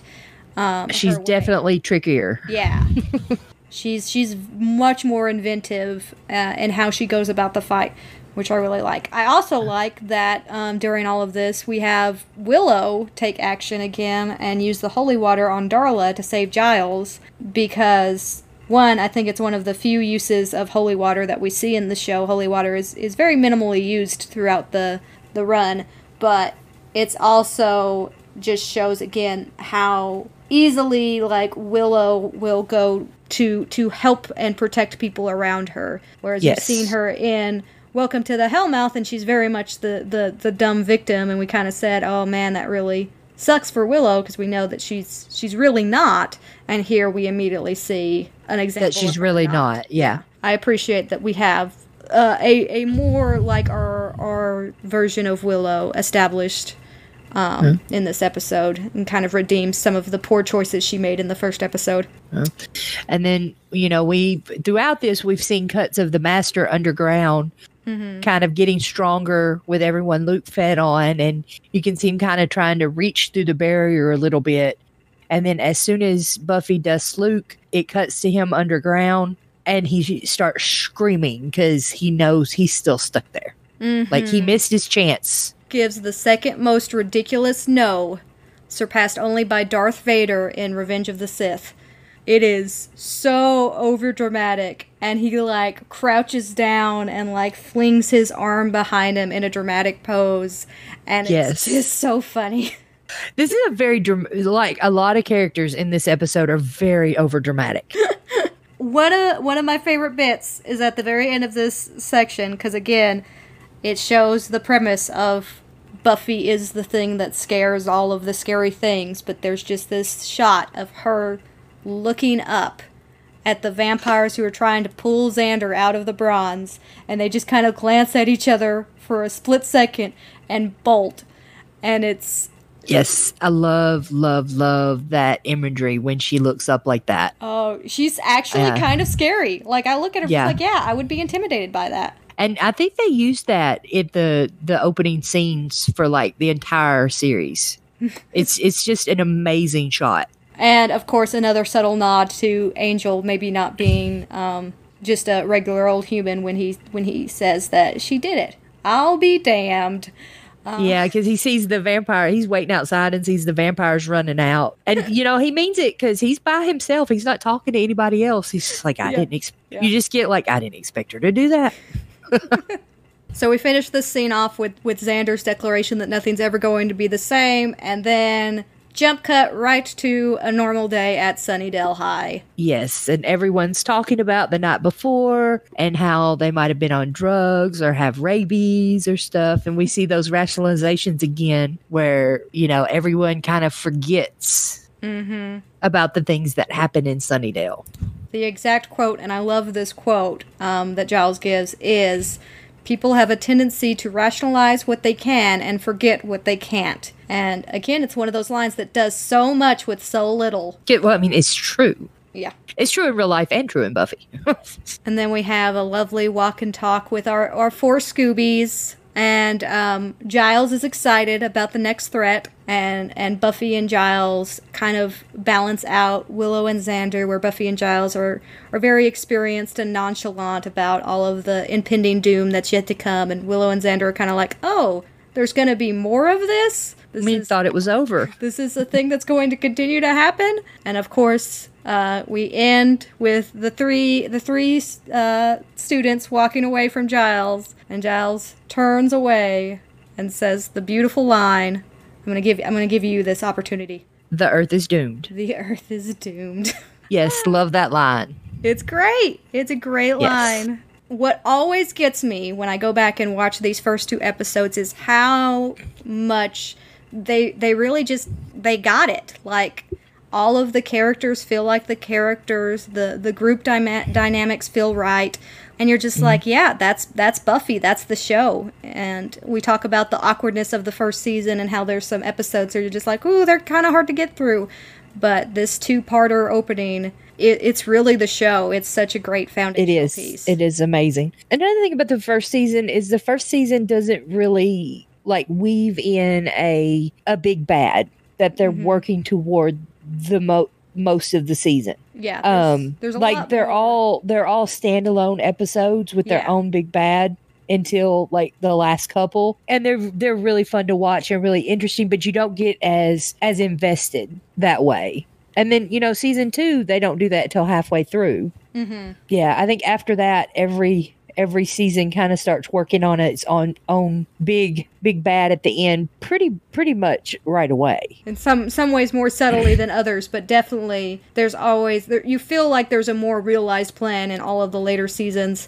Um, she's definitely trickier Yeah. <laughs> she's she's much more inventive uh, in how she goes about the fight, which I really like. I also like that um, during all of this we have Willow take action again and use the holy water on Darla to save Giles because one, I think it's one of the few uses of holy water that we see in the show. Holy water is, is very minimally used throughout the the run, but it's also just shows again how easily like Willow will go to to help and protect people around her. Whereas Yes. we've seen her in Welcome to the Hellmouth and she's very much the the, the dumb victim and we kind of said, "Oh man, that really sucks for Willow because we know that she's she's really not." And here we immediately see an example that she's really not yeah I appreciate that we have uh, a a more like our our version of Willow established um, in this episode and kind of redeems some of the poor choices she made in the first episode. And then, you know, we throughout this we've seen cuts of the master underground kind of getting stronger with everyone Luke fed on and you can see him kind of trying to reach through the barrier a little bit. And then as soon as Buffy dusts Luke, it cuts to him underground and he starts screaming because he knows he's still stuck there. Like he missed his chance. Gives the second most ridiculous no, surpassed only by Darth Vader in Revenge of the Sith. It is so overdramatic, and he like crouches down and like flings his arm behind him in a dramatic pose, and Yes. it's just so funny. <laughs> This is a very like a lot of characters in this episode are very over dramatic. <laughs> One of one of my favorite bits is at the very end of this section because again, it shows the premise of Buffy is the thing that scares all of the scary things, but there's just this shot of her looking up at the vampires who are trying to pull Xander out of the bronze, and they just kind of glance at each other for a split second and bolt. And it's Yes, I love, love, love that imagery when she looks up like that. oh, she's actually Yeah. kind of scary. Like I look at her Yeah. like, yeah, I would be intimidated by that. And I think they used that in the the opening scenes for like the entire series. <laughs> it's it's just an amazing shot. And of course, another subtle nod to Angel maybe not being um, just a regular old human when he when he says that she did it. I'll be damned. Yeah, because he sees the vampire. He's waiting outside and sees the vampires running out, and <laughs> you know he means it because he's by himself. He's not talking to anybody else. He's just like, I Yeah. didn't. Yeah. You just get like, I didn't expect her to do that. So we finish this scene off with with Xander's declaration that nothing's ever going to be the same, and then jump cut right to a normal day at Sunnydale High. Yes, and everyone's talking about the night before and how they might have been on drugs or have rabies or stuff. And we see those rationalizations again where, you know, everyone kind of forgets Mm-hmm. about the things that happen in Sunnydale. The exact quote, and I love this quote um, that Giles gives, is People have a tendency to rationalize what they can and forget what they can't. And again, it's one of those lines that does so much with so little. Yeah, Well, I mean, it's true. Yeah. It's true in real life and true in Buffy. <laughs> And then we have a lovely walk and talk with our, our four Scoobies. And um, Giles is excited about the next threat. And, and Buffy and Giles kind of balance out Willow and Xander, where Buffy and Giles are, are very experienced and nonchalant about all of the impending doom that's yet to come. And Willow and Xander are kind of like, oh, there's going to be more of this? This we is thought it was over. this is a thing that's going to continue to happen and of course uh, we end with the three the three uh, students walking away from giles and giles turns away and says the beautiful line i'm gonna give i'm gonna give you this opportunity The earth is doomed. the earth is doomed <laughs> Yes, love that line. It's great. It's a great Yes. line. What always gets me when I go back and watch these first two episodes is how much they they really just they got it. Like all of the characters feel like the characters, the the group dyma- dynamics feel right. And you're just mm-hmm. like, yeah, that's that's Buffy, that's the show. And we talk about the awkwardness of the first season and how there's some episodes where you're just like, ooh, they're kind of hard to get through but this two-parter opening it, it's really the show it's such a great foundation. foundational is. piece It is amazing. Another thing about the first season is the first season doesn't really like weave in a a big bad that they're Mhm. working toward the mo- most of the season. yeah there's, Um, there's a like they're more. all they're all standalone episodes with their Yeah. own big bad until like the last couple and they're they're really fun to watch and really interesting but you don't get as as invested that way and then you know season two they don't do that until halfway through Mhm. yeah, I think after that, every every season kind of starts working on its own own big big bad at the end, pretty pretty much right away. in some some ways more subtly than others but definitely there's always there, you feel like there's a more realized plan in all of the later seasons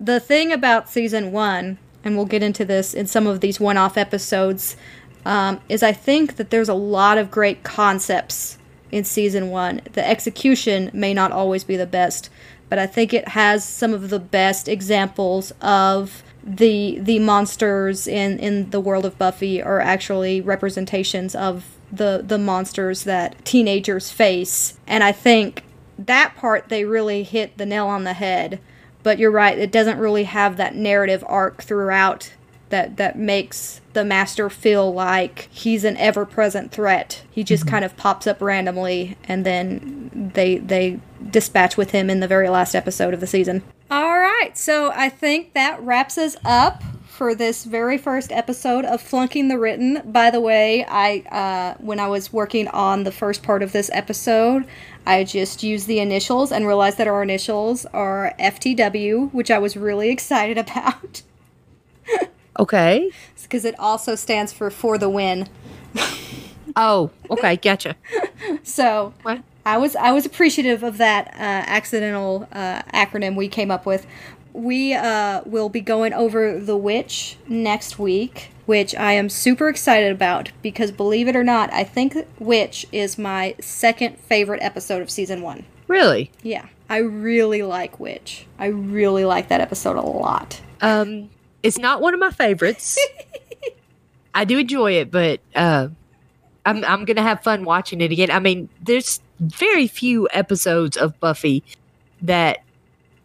the thing about season one and we'll get into this in some of these one-off episodes um, is i think that there's a lot of great concepts in season one the execution may not always be the best but i think it has some of the best examples of the the monsters in in the world of Buffy are actually representations of the the monsters that teenagers face. And I think that part they really hit the nail on the head. But you're right it doesn't really have that narrative arc throughout that that makes the master feel like he's an ever-present threat. He just mm-hmm. kind of pops up randomly and then they they dispatch with him in the very last episode of the season all right so i think that wraps us up for this very first episode of flunking the written by the way i uh, when i was working on the first part of this episode i just used the initials and realized that our initials are ftw which i was really <laughs> excited about Okay. <laughs> because it also stands for for the win Oh, okay, gotcha. <laughs> So What? I was I was appreciative of that uh, accidental uh, acronym we came up with. We uh, will be going over The Witch next week, which I am super excited about because believe it or not, I think Witch is my second favorite episode of season one. Really? Yeah, I really like Witch. I really like that episode a lot. Um, it's not one of my favorites. <laughs> I do enjoy it, but uh, I'm I'm gonna have fun watching it again. I mean, there's very few episodes of Buffy that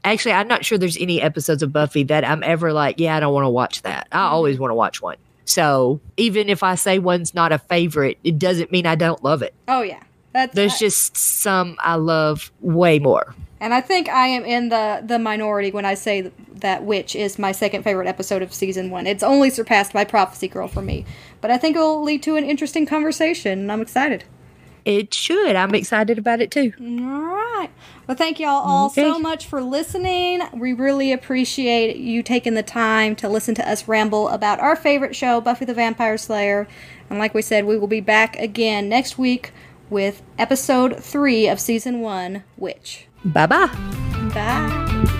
actually I'm not sure there's any episodes of Buffy that I'm ever like, yeah, I don't want to watch that. I mm-hmm. always want to watch one. So even if I say one's not a favorite, it doesn't mean I don't love it. Oh yeah, that's There's I- just some I love way more. And I think I am in the the minority when I say that Witch is my second favorite episode of season one. It's only surpassed by Prophecy Girl for me, but I think it'll lead to an interesting conversation, and I'm excited. It should. I'm excited about it too. All right. Well, thank y'all all so much for listening. We really appreciate you taking the time to listen to us ramble about our favorite show, Buffy the Vampire Slayer. And like we said, we will be back again next week with episode three of season one, Witch. Bye bye. Bye.